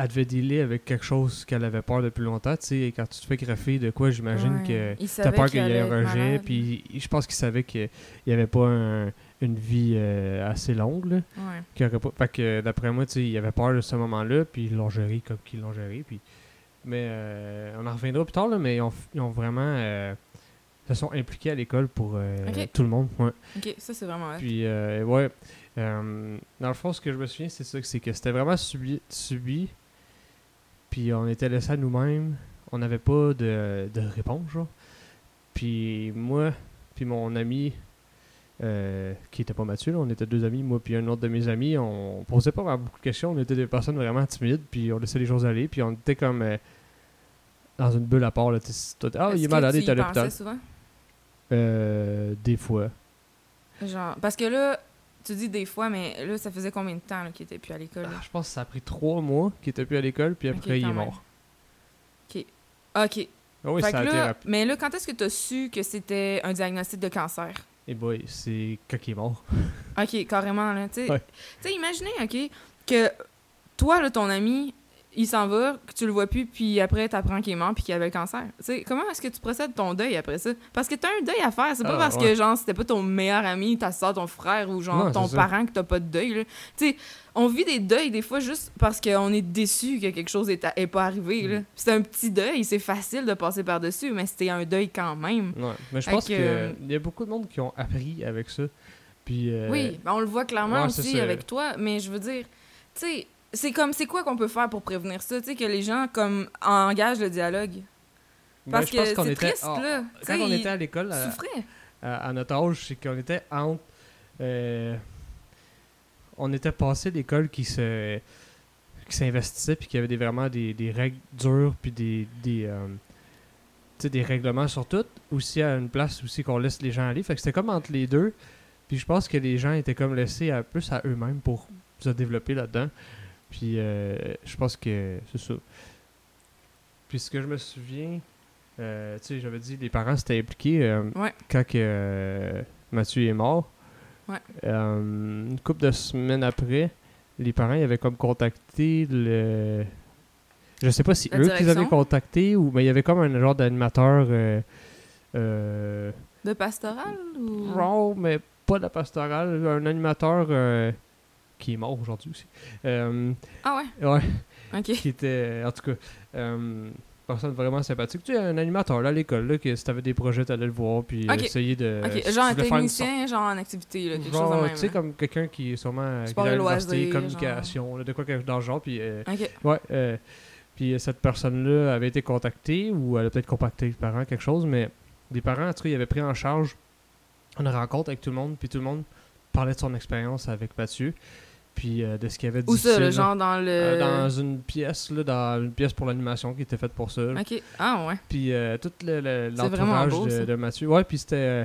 elle devait dealer avec quelque chose qu'elle avait peur depuis longtemps. Tu sais, quand tu te fais greffer de quoi, j'imagine Ouais. que t'as savait peur qu'il y ait un rejet. Puis je pense qu'il savait qu'il n'y avait pas un- une vie euh, assez longue. Là. Ouais. Aurait pas... Fait que d'après moi, tu sais, il avait peur de ce moment-là, puis ils l'ont géré comme qu'ils l'ont géré. Puis... Mais euh, on en reviendra plus tard, là, mais ils ont, ils ont vraiment. euh, se sont impliqués à l'école pour euh, tout le monde. Ouais. OK, ça, c'est vraiment... Puis, euh, ouais. euh, dans le fond, ce que je me souviens, c'est ça, c'est que c'était vraiment subi, subi. Puis on était laissés à nous-mêmes. On n'avait pas de, de réponse, genre. Puis moi, puis mon ami, euh, qui était pas Mathieu, là, on était deux amis, moi puis un autre de mes amis, on posait pas beaucoup de questions. On était des personnes vraiment timides, puis on laissait les choses aller. Puis on était comme euh, dans une bulle à part. Là, ah, il est malade, il est à l'hôpital. souvent? Euh, des fois. Genre... Parce que là, tu dis des fois, mais là, ça faisait combien de temps qu'il était plus à l'école? Ah, je pense que ça a pris trois mois qu'il était plus à l'école, puis Ok, après, il est même. mort. OK. Ah oui, Fait ça a que été là, rapide. mais là, quand est-ce que tu as su que c'était un diagnostic de cancer? Et boy, c'est quand il est mort. OK, carrément, là. Tu sais, Ouais. Tu sais, imaginez, OK, que toi, là, ton ami, il s'en va, que tu le vois plus, puis après, t'apprends qu'il est mort, puis qu'il avait le cancer. Comment est-ce que tu procèdes ton deuil après ça? Parce que t'as un deuil à faire. C'est pas Ah, parce ouais. que, genre, c'était pas ton meilleur ami, ta soeur, ton frère, ou genre, Non, ton ça. parent que t'as pas de deuil. Tu sais, on vit des deuils, des fois, juste parce qu'on est déçu que quelque chose est, est pas arrivé. Mm. C'est un petit deuil, c'est facile de passer par-dessus, mais c'était un deuil quand même. Ouais. Mais je pense que, qu'il euh, y a beaucoup de monde qui ont appris avec ça. Puis, euh, Oui, ben on le voit clairement ouais, aussi avec toi, mais je veux dire, tu sais, c'est comme, c'est quoi qu'on peut faire pour prévenir ça, tu sais, que les gens, comme, engagent le dialogue? ben, Parce que qu'on c'est triste, là. Quand on était à l'école, à, souffrait. à- à notre âge, c'est qu'on était entre. euh, on était passé l'école qui se qui s'investissait puis qui avait des, vraiment des, des règles dures puis des des, euh, des règlements sur tout aussi à une place aussi qu'on laisse les gens aller fait que c'était comme entre les deux puis je pense que les gens étaient comme laissés à, plus à eux-mêmes pour se développer là-dedans puis euh, je pense que c'est ça puis ce que je me souviens euh, tu sais j'avais dit les parents s'étaient impliqués euh, Ouais. quand que, Mathieu est mort Ouais. une couple de semaines après, les parents ils avaient comme contacté le. Je sais pas si La eux qu'ils avaient contacté ou mais il y avait comme un genre d'animateur De pastoral ou... raw, mais pas de la pastorale, un animateur qui est mort aujourd'hui aussi. Euh, Ah ouais, ouais, ok. qui était en tout cas euh, personne vraiment sympathique. Tu sais, un animateur là, à l'école là, que si t'avais des projets t'allais le voir puis euh, essayer de. Si genre un technicien, genre en activité, là, quelque Genre, chose de même. tu sais, comme quelqu'un qui est sûrement euh, Sport l'université, loisirs, communication, là, de quoi que dans le genre, puis euh, Ok, ouais, euh, puis euh, cette personne-là avait été contactée ou elle a peut-être contacté les parents, quelque chose, mais les parents, en tout cas, ils avaient pris en charge une rencontre avec tout le monde, puis tout le monde parlait de son expérience avec Mathieu, puis euh, de ce qu'il avait dit. où ça, le genre dans le... Euh, dans une pièce, là, dans une pièce pour l'animation qui était faite pour ça. Ok, ah ouais. Puis euh, tout le- le- l'entourage beau, de, Mathieu. Ouais, puis c'était. euh,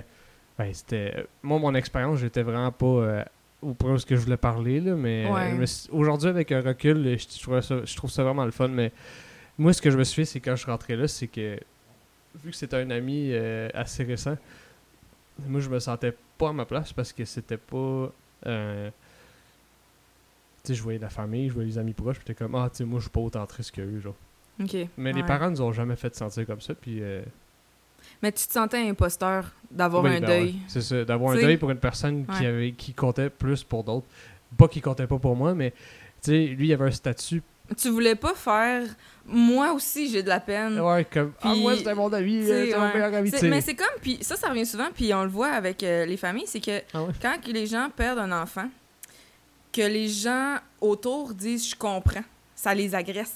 ben, c'était. Moi, mon expérience, j'étais vraiment pas au point où ce que je voulais parler, là, mais Ouais. aujourd'hui, avec un recul, je, je trouvais ça- je trouve ça vraiment le fun. Mais moi, ce que je me suis fait, c'est quand je suis rentré là, c'est que vu que c'était un ami assez récent, moi, je me sentais pas à ma place parce que c'était pas. Tu sais, je voyais la famille, je voyais les amis proches, j'étais comme, ah, tu sais, moi, je suis pas autant triste que eux, genre. Mais les parents nous ont jamais fait sentir comme ça, puis. euh, Mais tu te sentais imposteur d'avoir oui, un ben deuil. ouais, c'est ça, d'avoir un deuil pour une personne qui, avait, qui comptait plus pour d'autres. Pas qui comptait pas pour moi, mais, tu sais, lui, il avait un statut. Tu voulais pas faire. Moi aussi, j'ai de la peine. Ouais, comme, ah, moi, c'était mon ami, t'sais, euh, c'est mon ouais. meilleur ami, mais c'est comme, puis ça, ça revient souvent, puis on le voit avec euh, les familles, c'est que Ah ouais? quand les gens perdent un enfant, que les gens autour disent « je comprends », ça les agresse.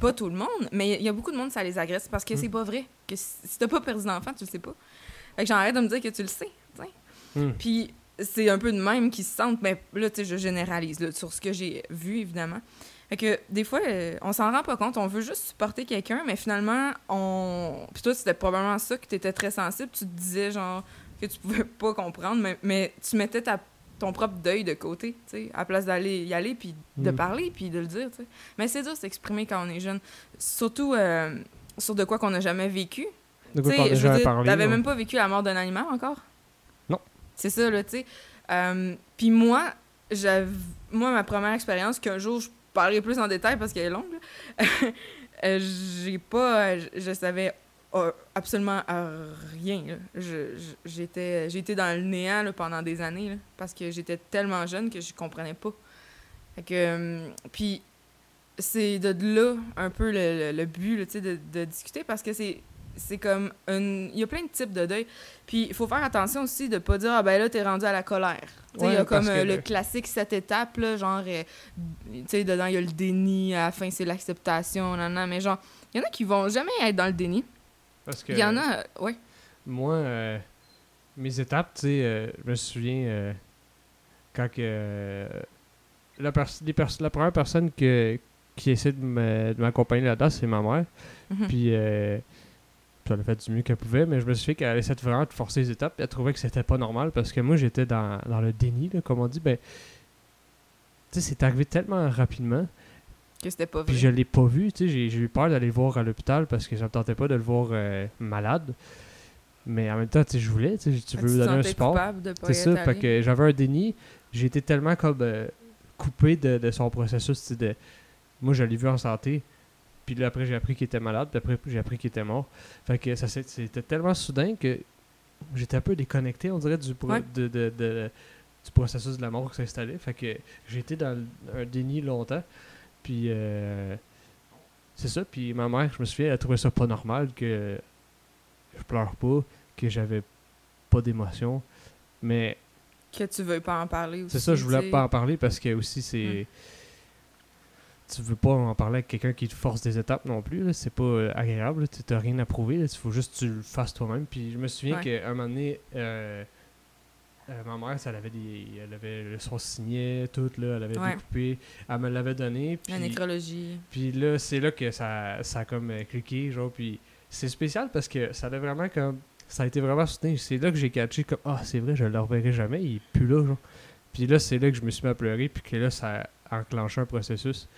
Pas tout le monde, mais il y a beaucoup de monde, ça les agresse, parce que Mm. c'est pas vrai. Que si t'as pas perdu d'enfant, tu le sais pas. Fait que j'arrête de me dire que tu le sais. Hmm. Puis c'est un peu de même qu'ils se sentent, mais là, tu sais, je généralise là, sur ce que j'ai vu, évidemment. Fait que des fois, euh, on s'en rend pas compte, on veut juste supporter quelqu'un, mais finalement, on. Puis toi, c'était probablement ça que tu étais très sensible, tu te disais, genre, que tu pouvais pas comprendre, mais, mais tu mettais ta, ton propre deuil de côté, tu sais, à place d'aller y aller, puis de Mm. parler, puis de le dire, tu sais. Mais c'est dur de s'exprimer quand on est jeune, surtout euh, sur de quoi qu'on n'a jamais vécu. De Tu quoi je veux dire. T'avais même pas vécu la mort d'un animal encore? Non. C'est ça, là, tu sais. Euh, Puis moi, moi, ma première expérience, qu'un jour, je parlerai plus en détail parce qu'elle est longue, euh, j'ai pas... Je, savais absolument euh, rien, J'étais j'ai été dans le néant, là, pendant des années, là, parce que j'étais tellement jeune que je comprenais pas. Fait que... euh, Puis c'est de là un peu le, le- le but là, de, de discuter parce que c'est c'est comme un il y a plein de types de deuil. Puis il faut faire attention aussi de pas dire ah ben là t'es rendu à la colère. Il y a comme euh, le classique classique cette étape là genre euh, tu sais dedans il y a le déni à la fin c'est l'acceptation nan, nan, mais genre il y en a qui vont jamais être dans le déni Parce que il y en a euh, ouais moi, euh, mes étapes, tu sais, euh, je me souviens euh, quand que la, pers- les pers- la première personne que, qui essaie de m'accompagner là-dedans, c'est ma mère. Mhm. Puis, puis elle a fait du mieux qu'elle pouvait, mais je me souviens qu'elle essaie de vraiment de forcer les étapes. puis Elle trouvait que c'était pas normal parce que moi, j'étais dans, dans le déni, là, comme on dit. Ben, tu sais, c'est arrivé tellement rapidement. Que c'était pas vrai Puis je l'ai pas vu, tu sais, j'ai eu peur d'aller le voir à l'hôpital parce que je ne tentais pas de le voir euh, malade. Mais en même temps, tu sais, je voulais, tu sais, tu veux donner un support. C'est ça, fait que j'avais un déni. J'ai été tellement comme euh, coupé de, de son processus, tu sais, de... Moi, je l'ai vu en santé, puis là, après, j'ai appris qu'il était malade, puis après, j'ai appris qu'il était mort. Fait que ça c'était tellement soudain que j'étais un peu déconnecté, on dirait, du, pro- Ouais. de, de- de- du processus de la mort qui s'installait. Fait que j'ai été dans un déni longtemps, puis... euh, c'est ça, puis ma mère, je me souviens, elle trouvait ça pas normal que je pleure pas, que j'avais pas d'émotion. Mais que tu veux pas en parler aussi c'est ça, je voulais pas en parler parce que aussi c'est. Tu veux pas en parler avec quelqu'un qui te force des étapes non plus, c'est pas euh, agréable, tu t'as rien à prouver, il faut juste que tu le fasses toi-même. Puis je me souviens Ouais. qu'à un moment donné, euh, euh, ma mère, ça, elle avait des. Elle avait le son signet, tout, là, elle avait Ouais. découpé, elle me l'avait donné. la Puis, nécrologie puis là, c'est là que ça, ça a comme euh, cliqué, genre, puis c'est spécial parce que ça a vraiment comme. Ça a été vraiment soutenu. C'est là que j'ai catché comme, ah, c'est vrai, je le reverrai jamais, il est plus là, genre. Puis là, c'est là que je me suis mis à pleurer, puis que là, ça a enclenché un processus.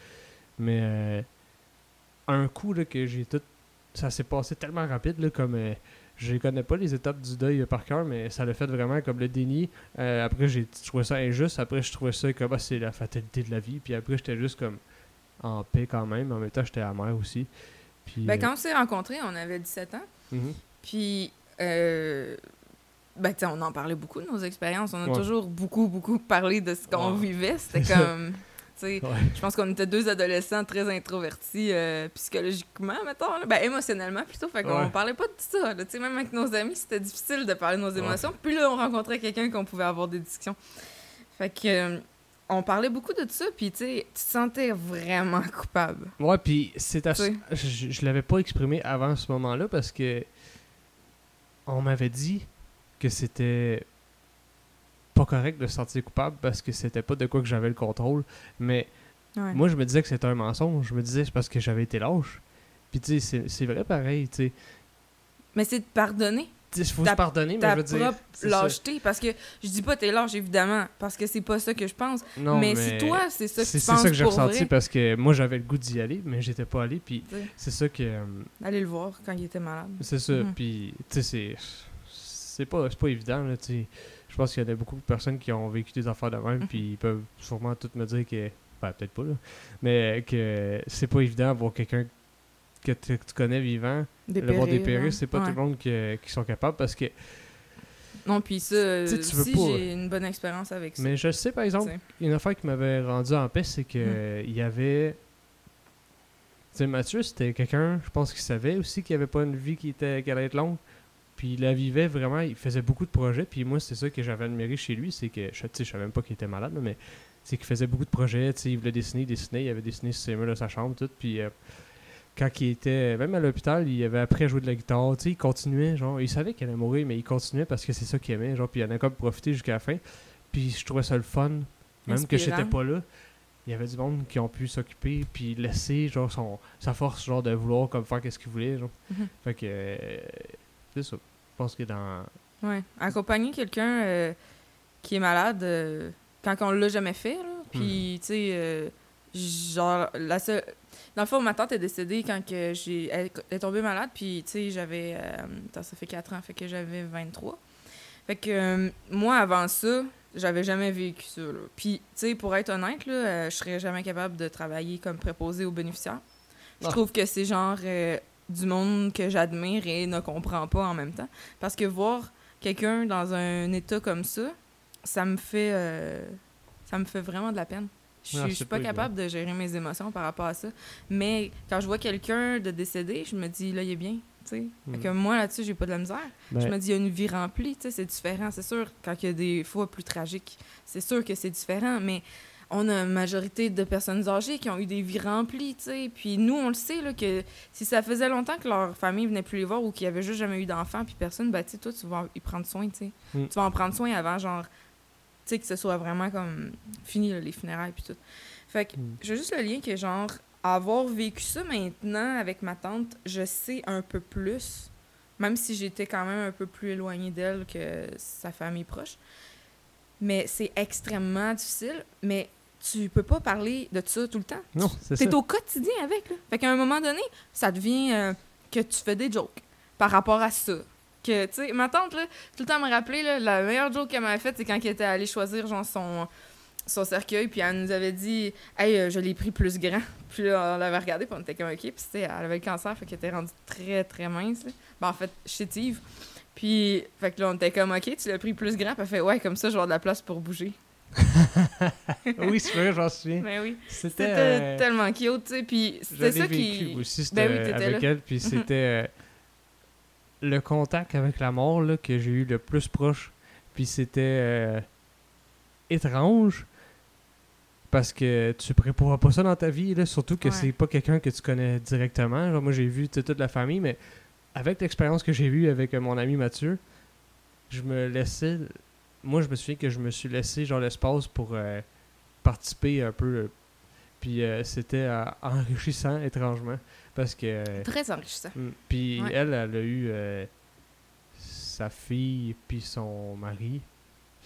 Mais euh, un coup, là, que j'ai tout. Ça s'est passé tellement rapide, là, comme. Je connais pas les étapes du deuil par cœur, mais ça l'a fait vraiment comme le déni. Euh, après, j'ai trouvé ça injuste. Après, je trouvais ça comme, ah, c'est la fatalité de la vie. Puis après, j'étais juste comme en paix quand même. En même temps, j'étais amer aussi. Puis, ben euh, quand on s'est rencontrés on avait 17 ans mhm. Puis, euh, ben, on en parlait beaucoup de nos expériences. On a Ouais. toujours beaucoup, beaucoup parlé de ce qu'on Ouais. vivait. C'était comme. Ouais. je pense qu'on était deux adolescents très introvertis euh, psychologiquement, mettons. là. Ben, émotionnellement plutôt. Fait qu'on Ouais. parlait pas de ça. là. Tu sais, même avec nos amis, c'était difficile de parler de nos Ouais. émotions. Puis là, on rencontrait quelqu'un qu'on pouvait avoir des discussions. Fait que. euh, on parlait beaucoup de ça, puis tu te sentais vraiment coupable. Ouais, puis c'est à... Je, je l'avais pas exprimé avant ce moment-là parce que on m'avait dit que c'était pas correct de se sentir coupable parce que c'était pas de quoi que j'avais le contrôle. Mais Ouais. moi, je me disais que c'était un mensonge. Je me disais c'est parce que j'avais été lâche. Puis tu sais, c'est- c'est vrai pareil, tu sais. Mais c'est de pardonner. Sais, faut Ta- se pardonner, mais je veux dire... c'est ça. lâcheté parce que je dis pas t'es lâche évidemment parce que c'est pas ça que je pense Non, mais, si toi c'est ça que c'est tu c'est penses ça que j'ai ressenti vrai parce que moi j'avais le goût d'y aller, mais j'étais pas allé. Puis c'est ça que... euh, allez le voir quand il était malade C'est ça. Mhm. Puis, tu sais, c'est. c'est pas, c'est pas évident, là, tu sais. Je pense qu'il y a beaucoup de personnes qui ont vécu des affaires de même, Mhm. puis ils peuvent sûrement toutes me dire que. Ben, peut-être pas, là. Mais que c'est pas évident d'avoir quelqu'un que tu que tu connais vivant, le voir dépérir, c'est pas Ouais. tout le monde qui, qui sont capables parce que. Non, puis ça, euh, Tu veux si j'ai une bonne expérience avec ça. Mais je sais, par exemple, une affaire qui m'avait rendu en paix, c'est que Hmm. il y avait. Tu sais, Mathieu, c'était quelqu'un, je pense qu'il savait aussi qu'il n'y avait pas une vie qui, était, qui allait être longue. Puis il la vivait vraiment, il faisait beaucoup de projets. Puis moi, c'est ça que j'avais admiré chez lui, c'est que, je, tu sais, je savais même pas qu'il était malade, mais c'est qu'il faisait beaucoup de projets. Il voulait dessiner, il dessinait, il avait dessiné sur ses murs de sa chambre, tout. Puis euh, quand il était, même à l'hôpital, il avait appris à jouer de la guitare. Il continuait, genre, il savait qu'il allait mourir, mais il continuait parce que c'est ça qu'il aimait, genre, puis il en a comme profité jusqu'à la fin. Puis je trouvais ça le fun, même que Inspirant. j'étais pas là. Il y avait du monde qui ont pu s'occuper puis laisser genre son sa force genre de vouloir comme faire qu'est-ce qu'il voulait genre. Mhm. Fait que euh, c'est ça. Je pense que dans Ouais. Accompagner quelqu'un euh, qui est malade euh, quand on l'a jamais fait, là. Hmm. Puis, tu sais, euh, genre, la seule. Dans le fond, ma tante est décédée quand que j'ai... elle est tombée malade, puis, tu sais, j'avais... ça fait 4 ans, fait que j'avais 23. Fait que moi, avant ça, j'avais jamais vécu ça, là. Puis, tu sais, pour être honnête, là, je serais jamais capable de travailler comme préposé aux bénéficiaires. Je Ah. trouve que c'est genre du monde que j'admire et ne comprends pas en même temps. Parce que voir quelqu'un dans un état comme ça, ça me fait euh, ça me fait vraiment de la peine. Je Ah, suis- pas évident. capable de gérer mes émotions par rapport à ça. Mais quand je vois quelqu'un de décédé, je me dis là il est bien, Mm. que moi là-dessus, j'ai pas de la misère. Je ben, me dis il y a une vie remplie, c'est différent, c'est sûr quand il y a des fois plus tragiques, c'est sûr que c'est différent, mais on a une majorité de personnes âgées qui ont eu des vies remplies, tu sais. Puis nous, on le sait, là, que si ça faisait longtemps que leur famille venait plus les voir ou qu'ils avaient juste jamais eu d'enfants, puis personne, ben, tu sais, toi, tu vas y prendre soin, tu sais. Mm. Tu vas en prendre soin avant, genre, tu sais, que ce soit vraiment comme fini, là, les funérailles, puis tout. Fait que, Mm. j'ai juste le lien que, genre, avoir vécu ça maintenant avec ma tante, je sais un peu plus, même si j'étais quand même un peu plus éloignée d'elle que sa famille proche. Mais c'est extrêmement difficile, mais tu peux pas parler de ça tout le temps. non, c'est ça. T'es au quotidien avec, là. Fait qu'à un moment donné, ça devient euh, que tu fais des jokes par rapport à ça. Que, tu sais, ma tante, là, tout le temps me rappeler, là, la meilleure joke qu'elle m'avait faite, c'est quand elle était allée choisir, genre, son, son cercueil, puis elle nous avait dit « Hey, euh, je l'ai pris plus grand. » Puis là, on l'avait regardé, puis on était comme « OK. » Puis, tu elle avait le cancer, fait qu'elle était rendue très, très mince, là. Ben, en fait, chétive. Puis, fait que là, on était comme « OK, tu l'as pris plus grand. » Puis elle fait « Ouais, comme ça, je vais avoir de la place pour bouger. oui, c'est vrai, j'en » souviens. Mais oui. C'était euh, tellement cute, tu sais. Puis, c'était ça vécu qui... aussi Ben c'était oui, t'étais avec là. elle puis c'était euh, le contact avec la mort là, que j'ai eu le plus proche puis c'était euh, étrange parce que tu prépares pas ça dans ta vie là, surtout que Ouais. c'est pas quelqu'un que tu connais directement genre moi j'ai vu toute la famille mais avec l'expérience que j'ai eue avec mon ami Mathieu je me laissais moi je me souviens que je me suis laissé genre l'espace pour euh, participer un peu euh, puis euh, c'était enrichissant étrangement parce que Très enrichissant. Mm. Puis Ouais. elle, elle a eu sa fille puis son mari.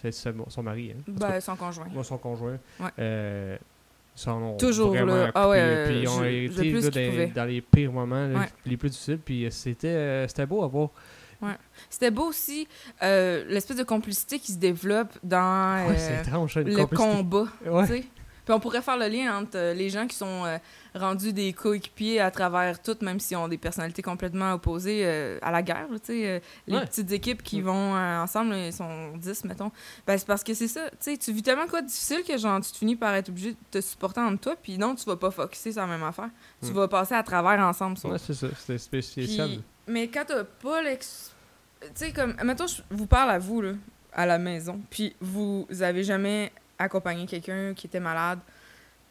C'est son mari, hein? Cas, Ben, son conjoint. moi, son conjoint. Ouais. Euh, Toujours, là. Ah ouais, puis ils ont je- été là, dans, les pires moments, là, Ouais. les plus difficiles. Puis c'était euh, c'était beau à voir. C'était beau aussi euh, l'espèce de complicité qui se développe dans Ouais, euh, étrange, ça, le complicité. combat. Ouais. Puis on pourrait faire le lien entre euh, les gens qui sont euh, rendus des coéquipiers à travers tout, même s'ils ont des personnalités complètement opposées euh, à la guerre. euh, les Ouais. petites équipes qui Mm. vont ensemble, ils sont 10, mettons. Ben, c'est parce que c'est ça. Tu sais, tu vis tellement quoi de difficile que genre, tu te finis par être obligé de te supporter entre toi, puis non, tu vas pas focuser sur la même affaire. Tu Mm. vas passer à travers ensemble. Ouais, c'est ça. C'était spécial. puis- mais quand t'as pas l'ex... Tu sais, comme... Mettons, je vous parle à vous, là, à la maison, puis vous avez jamais accompagné quelqu'un qui était malade,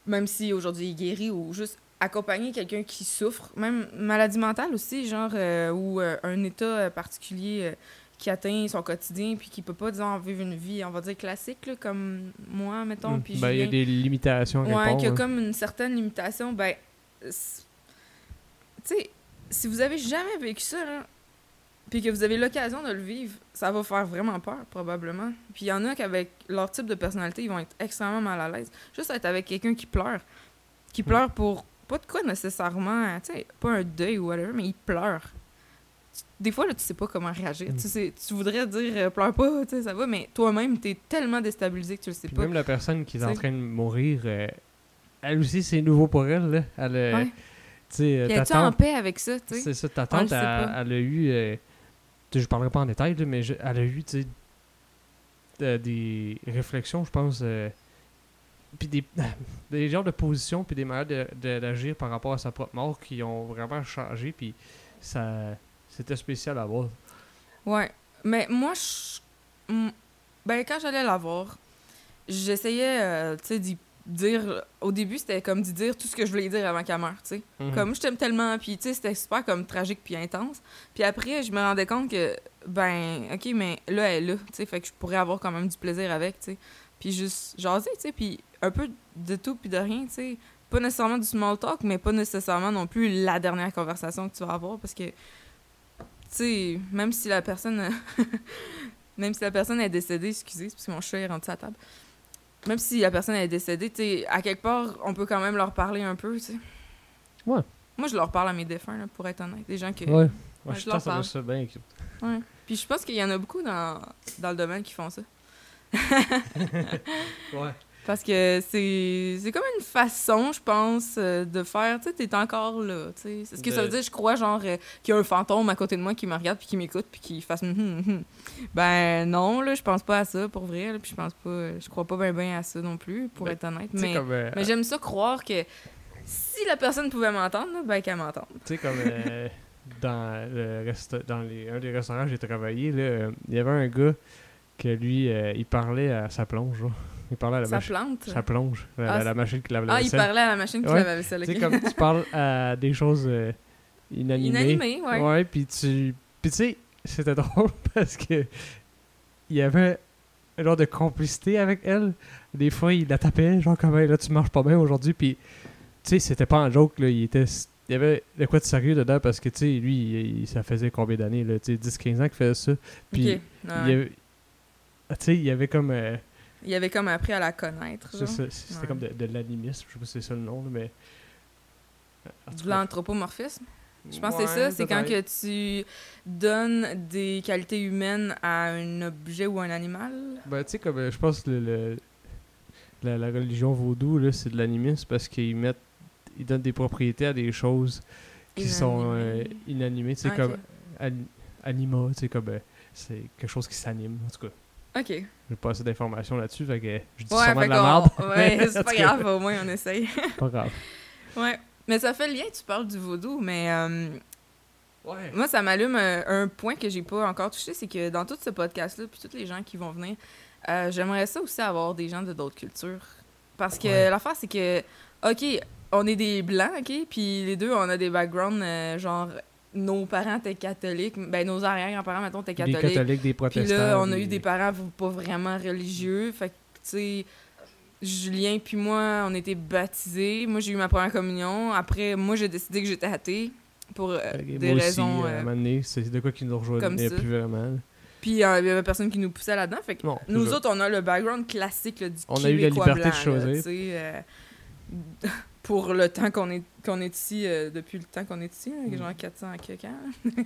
même si aujourd'hui il est guéri, ou juste accompagner quelqu'un qui souffre, même maladie mentale aussi, genre, euh, ou euh, un état euh, particulier euh, qui atteint son quotidien, puis qui peut pas, disons, vivre une vie, on va dire, classique, là, comme moi, mettons, Mm. puis Ben, il y a des limitations Ouais, qu'il y a hein. comme une certaine limitation, ben. Tu sais, si vous avez jamais vécu ça, là, puis que vous avez l'occasion de le vivre, ça va faire vraiment peur, probablement. Puis il y en a qu'avec leur type de personnalité, ils vont être extrêmement mal à l'aise. Juste être avec quelqu'un qui pleure. Qui pleure pour pas de quoi nécessairement, tu sais, pas un deuil ou whatever, mais il pleure. des fois, là, tu sais pas comment réagir. Mm. Tu, sais, tu voudrais dire euh, pleure pas, tu sais, ça va, mais toi-même, t'es tellement déstabilisé que tu le sais Puis pas. même la personne qui est en train de mourir, euh, elle aussi, c'est nouveau pour elle. Là. Elle, euh, Ouais. Tu euh, Puis ta es-tu en tante- paix avec ça, tu sais? C'est ça, ta tante, elle, a eu. euh, je parlerai pas en détail, là, mais je- elle a eu, euh, des réflexions, je pense. euh, puis des, des genres de positions, puis des manières de- de- d'agir par rapport à sa propre mort qui ont vraiment changé, puis ça. C'était spécial à voir. Ouais. Mais moi, je... Ben, quand j'allais la voir, j'essayais, tu sais, d'y dire... Au début, c'était comme dire tout ce que je voulais dire avant qu'elle meure, tu sais. Mhm. Comme, je t'aime tellement, puis tu sais, c'était super comme tragique puis intense. Puis après, je me rendais compte que, ben, OK, mais là, elle est là, tu sais, fait que je pourrais avoir quand même du plaisir avec, tu sais. Puis juste jaser, tu sais, puis un peu de tout puis de rien, tu sais. Pas nécessairement du small talk, mais pas nécessairement non plus la dernière conversation que tu vas avoir, parce que, tu sais, même si la personne... même si la personne est décédée, excusez, c'est parce que mon chat est rentré à la table. Même si la personne est décédée, tu à quelque part, on peut quand même leur parler un peu, tu sais. Ouais. Moi, je leur parle à mes défunts, là, pour être honnête. Des gens que... Ouais. Ouais, je je pense que ça bien. Ouais. Puis je pense qu'il y en a beaucoup dans, dans le domaine qui font ça. Ouais. Parce que c'est c'est comme une façon, je pense, euh, de faire, tu sais, t'es encore là. C'est ce que ça veut dire, je crois, genre, euh, qu'il y a un fantôme à côté de moi qui me regarde puis qui m'écoute puis qui fasse hum, hum, hum. Ben non, là, je pense pas à ça, pour vrai, là, puis je pense pas, je crois pas bien bien à ça non plus, pour Ben, être honnête. Mais, comme. euh, mais j'aime ça croire que si la personne pouvait m'entendre, ben qu'elle m'entende. Tu sais, comme euh, dans, le resta- dans les, un des restaurants où j'ai travaillé, euh, il y avait un gars que lui, euh, il parlait à sa plonge. Il parlait à la machine. plante? Sa plonge. La, Ah, la- la machine qui lave la Ah, il parlait à la machine qui Ouais. lave la vaisselle, Tu sais, comme tu parles à des choses euh, inanimées. Inanimé, ouais. Ouais, puis tu. Puis tu sais, c'était drôle parce que. Il y avait un genre de complicité avec elle. Des fois, il la tapait, genre comme Hey, là, tu marches pas bien aujourd'hui. Puis, tu sais, c'était pas un joke, là. Il était. Il y avait de quoi de sérieux dedans parce que, tu sais, lui, il- il- ça faisait combien d'années, là? Tu sais, 10-15 ans qu'il faisait ça. Puis, Ouais. Ah, Tu sais, il y avait comme. euh, Il avait comme appris à la connaître. C'était Ouais. comme de, de l'animisme, je sais pas si c'est ça le nom, là, mais. Tout De l'anthropomorphisme? Je pense que c'est ça. C'est quand que tu donnes des qualités humaines à un objet ou un animal? Ben, tu sais, comme euh, je pense que le, le- la, la religion vaudou, là, c'est de l'animisme parce qu'ils mettent. Ils donnent des propriétés à des choses qui sont euh, Inanimées. Tu sais, Ah, comme an- anima, tu sais, comme. euh, c'est quelque chose qui s'anime. En tout cas, Ok. j'ai pas assez d'informations là-dessus, fait que je dis Ouais, sûrement de la merde. Ouais, c'est pas grave, au moins on essaye. Pas grave. ouais. Mais ça fait le lien, tu parles du vaudou, mais euh, Ouais. moi, ça m'allume euh, un point que j'ai pas encore touché, c'est que dans tout ce podcast-là, puis tous les gens qui vont venir, euh, j'aimerais ça aussi avoir des gens de d'autres cultures. Parce que Ouais. l'affaire, c'est que, OK, on est des blancs, OK, puis les deux, on a des backgrounds, euh, genre, nos parents étaient catholiques, ben nos arrière-grands-parents, mettons, étaient Des catholiques. catholiques, des Puis protestants. là, on a eu des- parents pas vraiment religieux. Fait que, tu sais, Julien puis moi, on était baptisés. Moi, j'ai eu ma première communion. Après, moi, j'ai décidé que j'étais athée pour euh, que des moi aussi, raisons. à euh, un moment donné, c'est de quoi qui nous rejoignait plus vraiment. Puis euh, il y avait personne qui nous poussait là-dedans. Fait que Non, nous autres, on a le background classique là, du On a eu la liberté de choisir. pour le temps qu'on est, qu'on est ici, euh, depuis le temps qu'on est ici, là, Mm. genre 400 à quelques ans.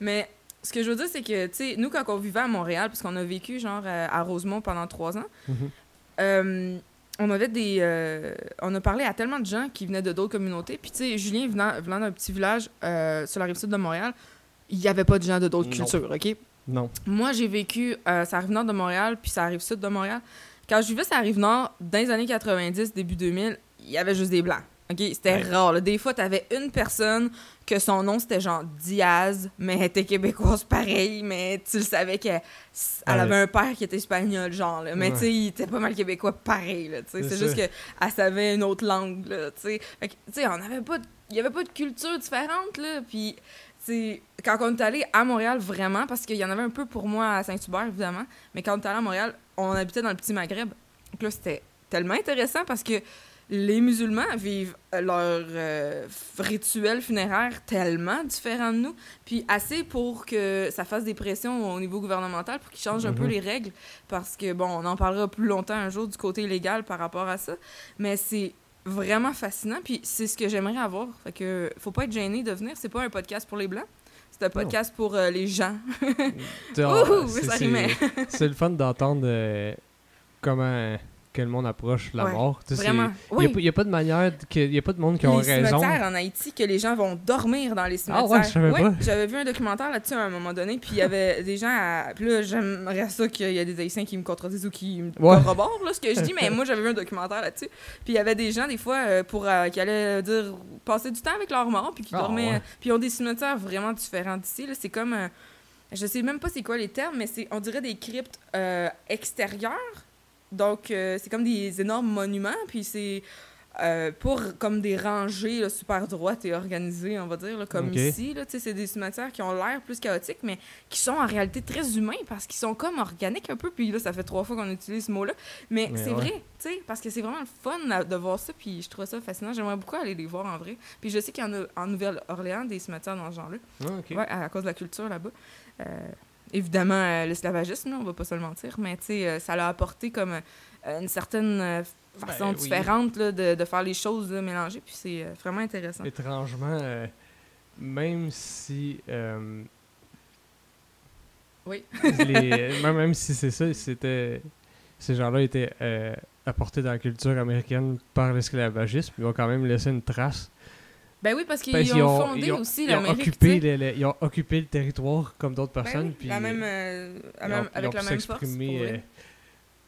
Mais ce que je veux dire, c'est que, tu sais, nous, quand on vivait à Montréal, parce qu'on a vécu, genre, à Rosemont pendant trois ans, Mhm. euh, on avait des. euh, on a parlé à tellement de gens qui venaient de d'autres communautés. Puis, tu sais, Julien, venant, venant d'un petit village sur la rive sud de Montréal, il n'y avait pas de gens de d'autres cultures, OK? Non. Moi, j'ai vécu euh, ça arrive nord de Montréal, puis ça arrive sud de Montréal. Quand je vivais ça arrive nord, dans les années 90, début 2000, il y avait juste des blancs. OK? C'était Ouais. rare. là. Des fois, t'avais une personne que son nom, c'était genre Diaz, mais elle était québécoise pareil, mais tu le savais qu'elle elle avait un père qui était espagnol, genre. là. Mais Ouais. tu sais, il était pas mal québécois pareil. C'est juste qu'elle savait une autre langue, là, tu sais. On avait pas... Il y avait pas de culture différente, là, puis... C'est quand on est allé à Montréal vraiment parce qu'il y en avait un peu pour moi à Saint-Hubert évidemment mais quand on est allé à Montréal on habitait dans le petit Maghreb donc là c'était tellement intéressant parce que les musulmans vivent leur euh, rituel funéraire tellement différent de nous puis assez pour que ça fasse des pressions au niveau gouvernemental pour qu'ils changent un peu Mhm. les règles parce que bon on en parlera plus longtemps un jour du côté légal par rapport à ça mais c'est vraiment fascinant puis c'est ce que j'aimerais avoir fait que faut pas être gêné de venir c'est pas un podcast pour les blancs C'est un podcast pour euh, les gens. C'est le fun d'entendre euh, comment que le monde approche la Ouais, mort. Tu sais, Vraiment. Il Oui. n'y a, pas de manière, il n'y a pas de monde qui a les raison. cimetières en Haïti, que les gens vont dormir dans les cimetières. Ah ouais, je savais pas. J'avais vu un documentaire là-dessus à un moment donné, puis il y avait des gens à... Puis là, j'aimerais ça qu'il y ait des Haïtiens qui me contredisent ou qui me corroborent là, ce que je dis, mais moi, j'avais vu un documentaire là-dessus. Puis il y avait des gens, des fois, euh, pour euh, qui allaient dire passer du temps avec leurs morts, puis qui Ah, dormaient... ouais. Puis ils ont des cimetières vraiment différents d'ici. C'est comme... euh, je sais même pas c'est quoi les termes, mais c'est on dirait des cryptes euh, extérieures. Donc, euh, c'est comme des énormes monuments, puis c'est euh, pour comme des rangées là, super droites et organisées, on va dire, là, comme Ok. ici. C'est des cimetières qui ont l'air plus chaotiques, mais qui sont en réalité très humains parce qu'ils sont comme organiques un peu. Puis là, ça fait trois fois qu'on utilise ce mot-là. Mais Mais c'est ouais. vrai, tu sais, parce que c'est vraiment le fun là, de voir ça, puis je trouve ça fascinant. J'aimerais beaucoup aller les voir en vrai. Puis je sais qu'il y en a en Nouvelle-Orléans des cimetières dans ce genre-là. Ah. Ouais, à cause de la culture là-bas. Euh, évidemment, euh, l'esclavagisme, on va pas se le mentir, mais euh, ça l'a apporté comme euh, une certaine euh, façon Ben oui. différente là, de, de faire les choses là, mélangées, puis c'est vraiment intéressant. Étrangement, même si. Oui. les- même, même si c'est ça, c'était. Ces gens-là étaient apportés dans la culture américaine par l'esclavagisme, ils ont quand même laissé une trace. Ben oui, parce qu'ils Parce ont, fondé ils ont- aussi ils ont l'Amérique. occupé, tu sais. le- le- ils ont occupé le territoire comme d'autres Ben personnes. oui, puis la même, euh, la ils même- ont- ils avec ont la pu même force. euh,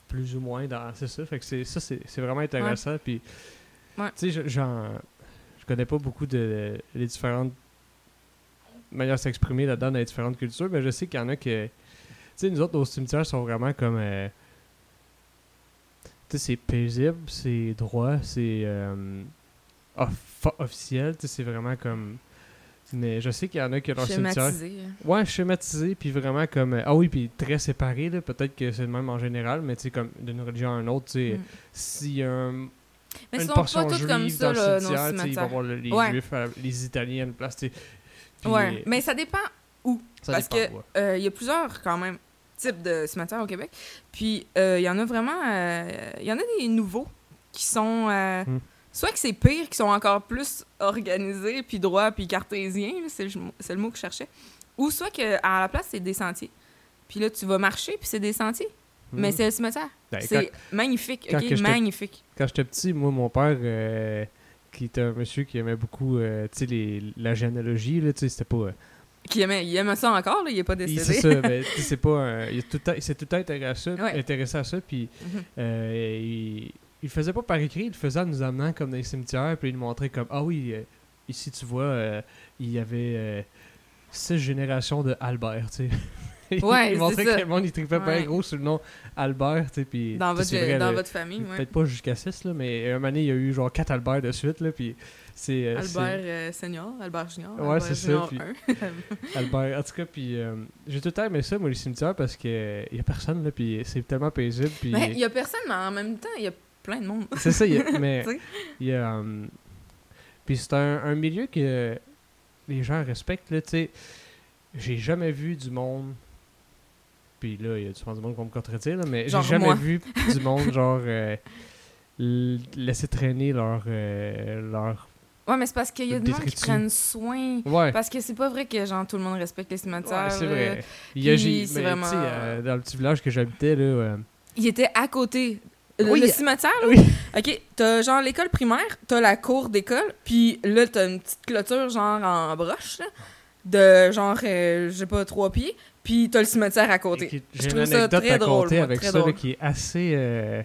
plus ou moins dans c'est ça fait que c'est ça c'est c'est vraiment intéressant puis Ouais. tu sais je- j'en je connais pas beaucoup de les différentes manières de s'exprimer là-dedans dans les différentes cultures mais je sais qu'il y en a que tu sais nous autres nos cimetières sont vraiment comme euh, tu sais c'est paisible c'est droit c'est euh, off- officiel c'est vraiment comme mais je sais qu'il y en a qui ont leur cimetière Schématisé. Ouais, schématisé, puis vraiment comme. euh, ah oui, puis très séparé, là. Peut-être que c'est le même en général, mais tu sais, comme d'une religion à une autre, tu sais, Mm. a un- Mais une portion pas tous juive comme dans ça, le cimetière, tu sais, il va y cimetières. avoir le- les Ouais. juifs, à- les italiens à une place, tu sais. Ouais, mais ça dépend ça parce dépend, que ouais. euh, il y a plusieurs quand même types de cimetières au Québec. Puis euh, il y en a vraiment, euh, il y en a des nouveaux qui sont euh, Hmm. Soit que c'est pire, qui sont encore plus organisés, puis droits, puis cartésiens, c'est le, le mot que je cherchais. Ou soit que à la place c'est des sentiers. Puis là tu vas marcher, puis c'est des sentiers, mais Mhm. c'est le cimetière. Ben, c'est magnifique, quand ok, magnifique. quand j'étais petit, moi, mon père, euh, qui était un monsieur qui aimait beaucoup, euh, tu sais, les- la généalogie, là, tu sais, c'était pas. euh, Qui aimait, il aimait ça encore, là, il est pas décédé. c'est ça, mais sais, c'est pas. un- il, s'est tout le temps intéressé à ça, Ouais. intéressé à ça, puis Mhm. Euh, il, il faisait pas par écrit, il le faisait en nous amenant comme dans les cimetières, puis il nous montrait comme Ah oui, euh, ici tu vois, euh, il y avait euh, six générations de Albert, tu sais. Il- Ouais, il montrait que le monde il tripait bien Ouais. gros sur le nom Albert, tu sais, puis Dans, votre, vrai, dans votre famille, ouais. Peut-être pas jusqu'à 6, là, mais un moment donné, il y a eu genre 4 Albert de suite, là, puis c'est... euh, Albert euh, Senior, Albert Junior, Ouais, c'est ça, Junior puis- 1. Albert, en tout cas, puis euh, j'ai tout le temps aimé ça, moi, les cimetières, parce que il y a personne, là, puis c'est tellement paisible, puis... Mais il y a personne, mais en même temps, il y a plein de monde. C'est ça, il y a- mais il y a. euh, puis c'est un, un milieu que les gens respectent, là, tu sais. J'ai jamais vu du monde. Puis là, il y a du monde qui va me contredire, là, mais j'ai jamais moi. vu du monde, genre, euh, laisser traîner leur. euh, leur... Ouais, mais c'est parce qu'il y a des gens qui prennent soin. Ouais. Parce que c'est pas vrai que genre tout le monde respecte les cimetières. ouais, c'est là. vrai. Il y a, puis mais, vraiment- euh, dans le petit village que j'habitais, là. euh, Il était à côté. Le, Oui, le cimetière, là, oui. OK, t'as genre l'école primaire, t'as la cour d'école, puis là, t'as une petite clôture genre en broche, là, de genre, euh, je sais pas, trois pieds, puis t'as le cimetière à côté. J'ai une trouve ça anecdote très à drôle, moi, avec très ça là, qui est assez. euh,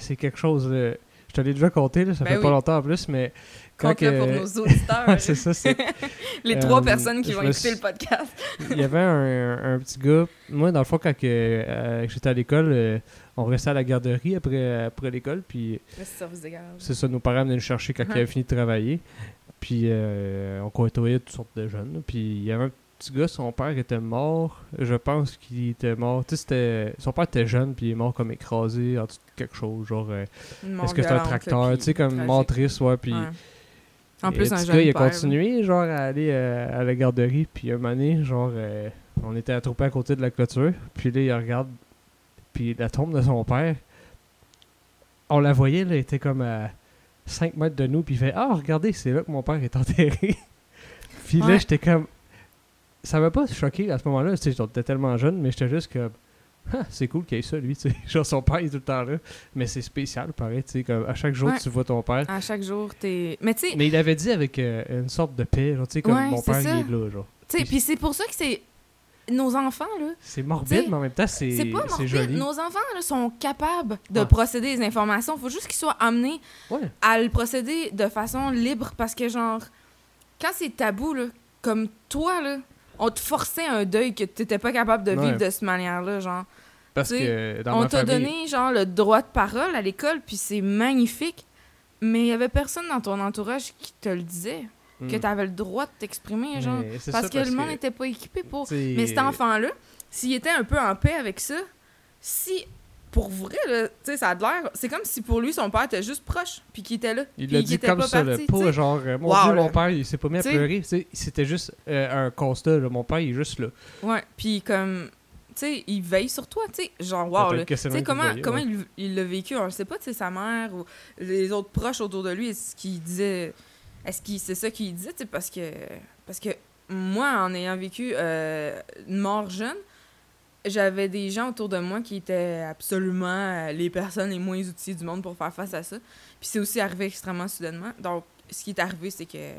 C'est quelque chose. Je te l'ai déjà compté, là, ça Ben fait pas longtemps en plus, mais. Quand que- pour nos auditeurs. C'est ça, c'est. les trois Euh, personnes qui vont écouter suis- le podcast. Il y avait un, un petit gars. Moi, dans le fond, quand euh, j'étais à l'école, euh, on restait à la garderie après, après l'école, puis c'est ça, nos parents venaient nous chercher quand Uh-huh. ils avaient fini de travailler. Puis euh, on côtoyait toutes sortes de jeunes. Puis il y avait un petit gars, son père était mort. Je pense qu'il était mort. Tu sais, son père était jeune, puis il est mort comme écrasé en dessous de quelque chose. Genre, euh, est-ce que c'est un tracteur? Tu sais, comme mort triste, ouais. Puis Ouais. En plus, un petit jeune gars, il a père, continué, genre, à aller euh, à la garderie. Puis un moment donné, genre, euh, on était attroupés à côté de la clôture. Puis là, il regarde. Puis la tombe de son père, on la voyait, là, elle était comme à 5 mètres de nous. Puis il fait Ah, regardez, c'est là que mon père est enterré. puis là, j'étais comme. ça m'a pas choqué à ce moment-là. Tu sais, j'étais tellement jeune, mais j'étais juste comme. Ah, c'est cool qu'il y ait ça, lui, tu sais. Genre, son père, il est tout le temps là. Mais c'est spécial, pareil, tu sais. Comme à chaque jour, Ouais. tu vois ton père. À chaque jour, t'es. Mais tu sais, Mais il avait dit avec euh, une sorte de paix, genre, tu sais, comme Ouais, mon père, ça. il est là, genre. tu sais, puis c'est pour ça que c'est. Nos enfants, là, C'est morbide, mais en même temps, c'est c'est pas c'est morbide. joli. Nos enfants, là, sont capables de Ouais. procéder des informations. faut juste qu'ils soient amenés Ouais. à le procéder de façon libre parce que, genre, quand c'est tabou, là, comme toi, là, on te forçait un deuil que t'étais pas capable de vivre Ouais. de cette manière-là, genre. Parce t'sais, que dans on t'a famille... donné, genre, le droit de parole à l'école, puis c'est magnifique, mais il y avait personne dans ton entourage qui te le disait, que Hmm. t'avais le droit de t'exprimer, genre. Parce que le monde n'était pas équipé pour... t'sais, Mais cet enfant-là, s'il était un peu en paix avec ça, si... Pour vrai, là, tu sais, ça a de l'air... C'est comme si pour lui, son père était juste proche, puis qu'il était là. Il l'a dit était comme pas ça, parti, pas tu genre, euh, mon Wow, Dieu, là. mon père, il s'est pas mis à T'sais. pleurer. C'était juste euh, un constat, là. Mon père, il est juste là. Ouais, puis comme... Tu sais, il veille sur toi, tu sais. Genre, wow, là. Tu le sais, comment, voyait, comment ouais. il l'a vécu? On ne sait pas, tu sais, sa mère ou les autres proches autour de lui, est-ce qu'il disait... Est-ce que c'est ça qu'il sais, parce que... Parce que moi, en ayant vécu euh, une mort jeune, j'avais des gens autour de moi qui étaient absolument euh, les personnes les moins outillées du monde pour faire face à ça. Puis c'est aussi arrivé extrêmement soudainement. Donc, ce qui est arrivé, c'est que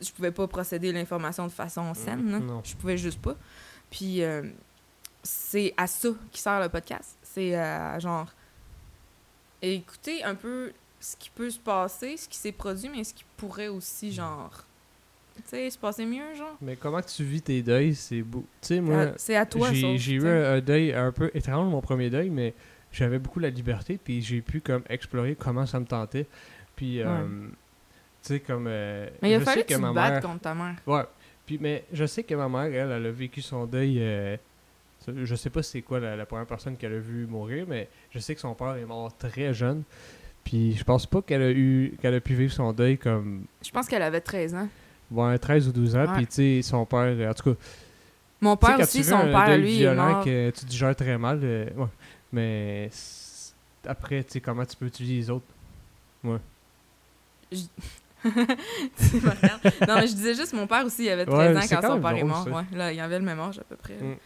je pouvais pas procéder l'information de façon saine. là. non. Je pouvais juste pas. Puis euh, c'est à ça qui sert le podcast. C'est à genre écouter un peu ce qui peut se passer, ce qui s'est produit, mais ce qui pourrait aussi, genre, tu sais, se passer mieux, genre. Mais comment que tu vis tes deuils, c'est beau. Tu sais, moi, À- c'est à toi, j'ai j'ai eu un, un deuil un peu étrange, mon premier deuil, mais j'avais beaucoup la liberté, puis j'ai pu comme explorer comment ça me tentait. Puis, euh, tu sais, comme... euh, Mais il a fallu que tu ma te battes mère- contre ta mère. Ouais. Puis, mais je sais que ma mère, elle, elle a vécu son deuil. euh, je sais pas c'est quoi la, la première personne qu'elle a vu mourir, mais je sais que son père est mort très jeune. Puis je pense pas qu'elle a eu qu'elle a pu vivre son deuil comme Je pense qu'elle avait 13 ans. ouais, 13 ou 12 ans. Ouais. Puis tu sais, son père, en tout cas, Mon père aussi, son un père, lui, il est violent mort. que tu digères très mal, euh, ouais. Mais après, tu sais, comment tu peux utiliser les autres? Tu me regardes. non, mais je disais juste, mon père aussi, il avait 13 Ouais, ans quand quand son père est mort. ça. Ouais, là, il avait le même âge à peu près. Mm.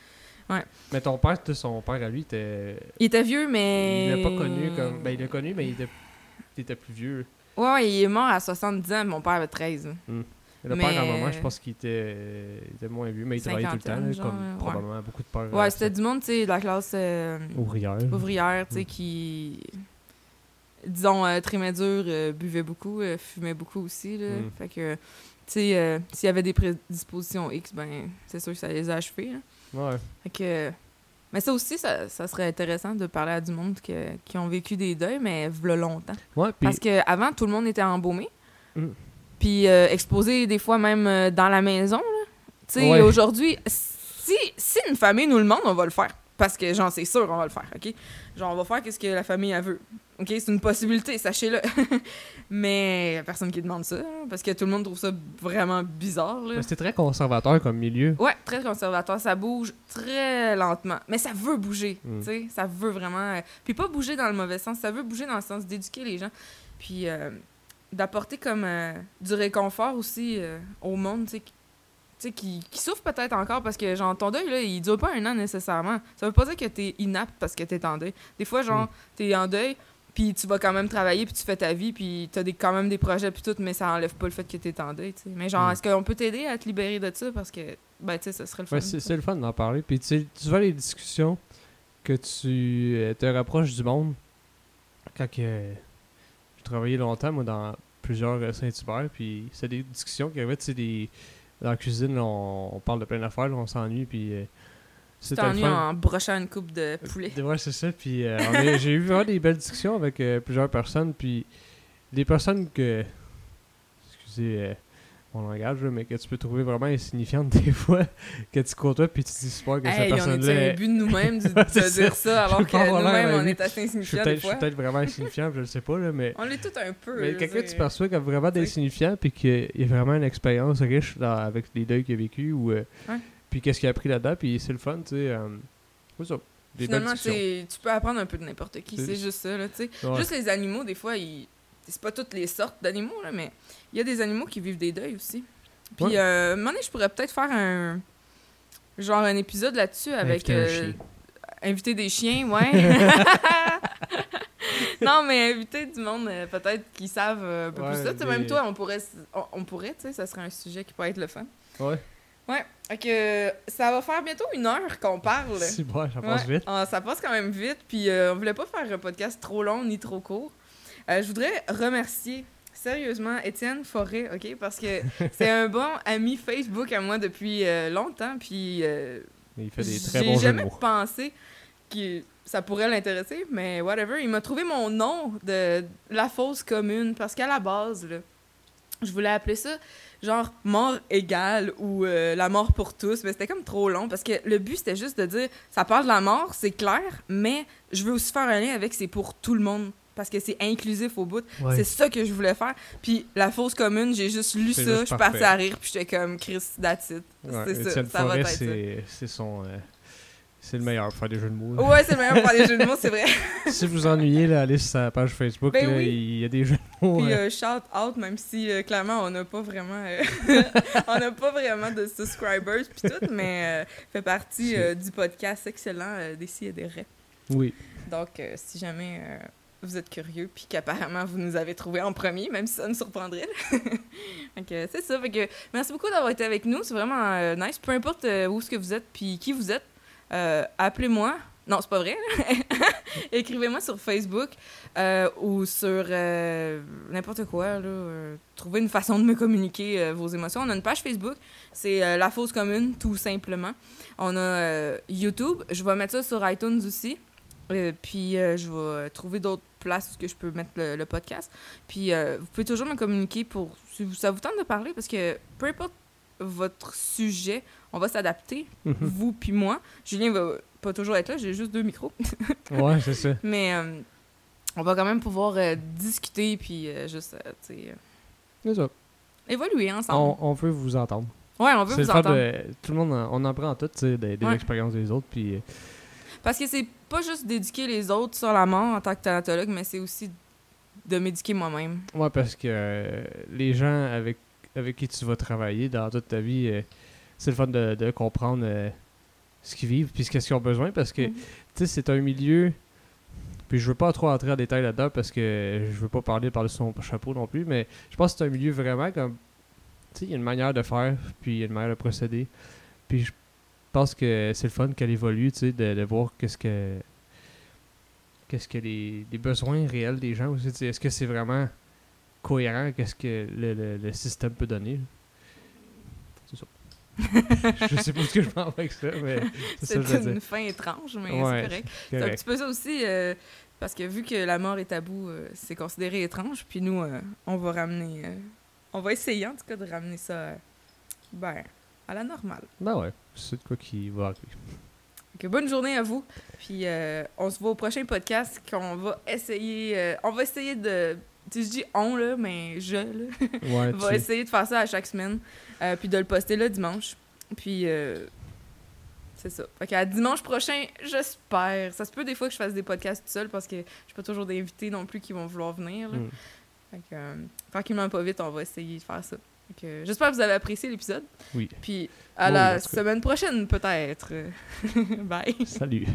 Mais ton père, son père à lui, était Il était vieux, mais. il l'a pas connu comme. Ben, il l'a connu, mais il était, il était plus vieux. Ouais, ouais, il est mort à 70 ans, mon père avait 13. Le Mais- père à maman, je pense qu'il était, il était moins vieux, mais il travaillait tout le temps, Cinquantaine, là, genre, comme ouais. probablement beaucoup de pères. Ouais, euh, c'était du monde, tu sais, de la classe euh, ouvrière. ouvrière, tu sais, Mm. qui. Disons, euh, très dur, euh, buvait beaucoup, euh, fumait beaucoup aussi, là. Mm. Fait que, tu sais, euh, s'il y avait des prédispositions X, ben, c'est sûr que ça les a achevés, là. Ouais. Fait que. Mais ça aussi, ça, ça serait intéressant de parler à du monde que- qui ont vécu des deuils, mais v'là longtemps. Ouais, puis Parce qu'avant, tout le monde était embaumé. Mm. Puis euh, exposé des fois même euh, dans la maison. Tu sais, Ouais. aujourd'hui, si, si une famille nous le demande, on va le faire. Parce que, genre, c'est sûr, on va le faire, OK? Genre, on va faire qu'est-ce que la famille, elle veut. OK? C'est une possibilité, sachez-le. Mais y a personne qui demande ça, hein, parce que tout le monde trouve ça vraiment bizarre, c'était très conservateur comme milieu. Ouais, très conservateur. Ça bouge très lentement. Mais ça veut bouger, Mm. tu sais. Ça veut vraiment... euh, Puis pas bouger dans le mauvais sens. Ça veut bouger dans le sens d'éduquer les gens. Puis euh, d'apporter comme euh, du réconfort aussi au monde, tu sais, sais, qui, qui souffre peut-être encore parce que, genre, ton deuil, là, il dure pas un an nécessairement. Ça veut pas dire que t'es inapte parce que t'es en deuil. Des fois, genre, Mm. t'es en deuil, puis tu vas quand même travailler, puis tu fais ta vie, puis t'as des, quand même des projets, puis tout, mais ça enlève pas le fait que t'es en deuil. Mais genre, Mm. est-ce qu'on peut t'aider à te libérer de ça? Parce que, ben, tu sais, ça serait le fun. Ouais, c'est c'est le fun d'en parler. Puis tu sais, souvent les discussions que tu euh, te rapproches du monde, quand que, j'ai travaillé longtemps, moi, dans plusieurs euh, Saint-Hubert, puis c'est des discussions qui arrivaient, tu sais, des... dans la cuisine, on, on parle de plein d'affaires, on s'ennuie, puis euh, t'ennuies fun. en brochant une coupe de poulet. Euh, Ouais, c'est ça. Puis euh, j'ai eu vraiment des belles discussions avec euh, plusieurs personnes. Puis des personnes que. Excusez mon langage, mais que tu peux trouver vraiment insignifiantes des fois. Que tu côtoies, puis tu te dis super que cette Hey, on personne-là. est est- but de nous-mêmes de, de dire ça. alors que nous-mêmes, on est assez peut-être je suis peut-être vraiment insignifiant, je le sais pas, là, mais. On l'est tout un peu. Mais quelqu'un que tu perçois comme vraiment d'insignifiant, puis qu'il y a vraiment une expérience riche dans- avec les deuils qu'il a vécu, ou. euh, Ouais. Puis qu'est-ce qu'il a appris là-dedans, puis c'est le fun, tu sais. euh, ça. Des Finalement, tu peux apprendre un peu de n'importe qui, C'est- c'est juste ça, là, tu sais. Ouais. Juste les animaux, des fois, ils... c'est pas toutes les sortes d'animaux, là, mais il y a des animaux qui vivent des deuils aussi. Puis, Ouais. euh, un moment donné, je pourrais peut-être faire un... genre un épisode là-dessus avec Inviter euh, inviter des chiens, ouais. non, mais inviter du monde euh, peut-être qui savent euh, un peu Ouais, plus ça. Des- Même toi, on pourrait, on, on pourrait, tu sais, ça serait un sujet qui pourrait être le fun. Ouais. Ouais. Que ça va faire bientôt une heure qu'on parle. Si, bon, ça passe Ouais. vite. Ah, ça passe quand même vite, puis euh, on voulait pas faire un podcast trop long ni trop court. Euh, je voudrais remercier sérieusement Étienne Forêt, OK? Parce que c'est un bon ami Facebook à moi depuis euh, longtemps, puis euh, Il fait des très j'ai bons jamais pensé que ça pourrait l'intéresser, mais whatever. Il m'a trouvé mon nom de la fausse commune, parce qu'à la base, là, je voulais appeler ça genre mort égale ou euh, la mort pour tous, mais c'était comme trop long parce que le but c'était juste de dire ça parle de la mort, c'est clair, mais je veux aussi faire un lien avec c'est pour tout le monde parce que c'est inclusif au bout. Ouais. C'est ça que je voulais faire. Puis la fausse commune, j'ai juste lu ça, juste je suis partie à rire, puis j'étais comme Chris, that's it. Ouais, c'est ça, ça va Forêt, être ça. c'est son. euh, c'est le meilleur pour faire des jeux de mots. là. Ouais, c'est le meilleur pour faire des jeux de mots, c'est vrai. si vous vous ennuyez, là, allez sur sa page Facebook. Ben là, oui. Il y a des jeux de mots. Puis euh, shout out, même si euh, clairement on n'a pas vraiment, euh, on n'a pas vraiment de subscribers puis tout, mais euh, fait partie euh, du podcast excellent euh, des et des raies. Oui. Donc euh, si jamais euh, vous êtes curieux puis qu'apparemment vous nous avez trouvé en premier, même si ça nous surprendrait. que c'est ça. Fait que merci beaucoup d'avoir été avec nous, c'est vraiment euh, nice. Peu importe euh, où est-ce que vous êtes puis qui vous êtes, euh, appelez-moi. Non, c'est pas vrai. Écrivez-moi sur Facebook ou sur n'importe quoi. Trouvez une façon de me communiquer vos émotions. On a une page Facebook, c'est La Fausse Commune, tout simplement. On a YouTube, je vais mettre ça sur iTunes aussi. Euh, puis je vais trouver d'autres places où je peux mettre le, le podcast. Puis euh, vous pouvez toujours me communiquer pour si vous- ça vous tente de parler parce que peu importe votre sujet, on va s'adapter, Mhm. vous puis moi. Julien va pas toujours être là, j'ai juste deux micros. ouais, c'est ça. Mais euh, on va quand même pouvoir euh, discuter puis juste, tu sais, C'est ça. évoluer ensemble. On, on veut vous entendre. Ouais, on veut vous entendre. de. Tout le monde, en- on en prend tout, tu sais, des, des Ouais. expériences des autres. Puis. Parce que c'est pas juste d'éduquer les autres sur la mort en tant que thanatologue, mais c'est aussi de m'éduquer moi-même. Ouais, parce que euh, les gens avec, avec qui tu vas travailler dans toute ta vie, euh, c'est le fun de, de comprendre euh, ce qu'ils vivent puis ce qu'ils ont besoin parce que, Mhm. tu sais, c'est un milieu. Puis je veux pas trop entrer en détail là-dedans parce que je veux pas parler par son chapeau non plus, mais je pense que c'est un milieu vraiment comme. Tu sais, il y a une manière de faire, puis il y a une manière de procéder. Puis je pense que c'est le fun qu'elle évolue, tu sais, de, de voir qu'est-ce que. Qu'est-ce que les, les besoins réels des gens aussi. Est-ce que c'est vraiment cohérent qu'est-ce que le, le- le système peut donner? C'est ça. je sais pas ce que je pense avec ça, mais c'est je une fin étrange, mais Ouais, c'est correct. C'est un petit peu ça aussi, euh, parce que vu que la mort est tabou, euh, c'est considéré étrange, puis nous, euh, on va ramener... euh, on va essayer, en tout cas, de ramener ça, ben, à la normale. Ben ouais, c'est de quoi qui va arriver. Bonne journée à vous, puis euh, on se voit au prochain podcast qu'on va essayer... euh, on va essayer de... Tu je dis on, là, mais je, là. Ouais, On va tu- essayer de faire ça à chaque semaine, euh, puis de le poster le dimanche. Puis, c'est ça. Fait qu'à dimanche prochain, j'espère. Ça se peut des fois que je fasse des podcasts tout seul parce que je pas toujours d'invités non plus qui vont vouloir venir. là. Mm. Fait que, tranquillement, pas vite, on va essayer de faire ça. Que, j'espère que vous avez apprécié l'épisode. Oui. Puis, à Oui, la semaine prochaine, peut-être. Bye. Salut.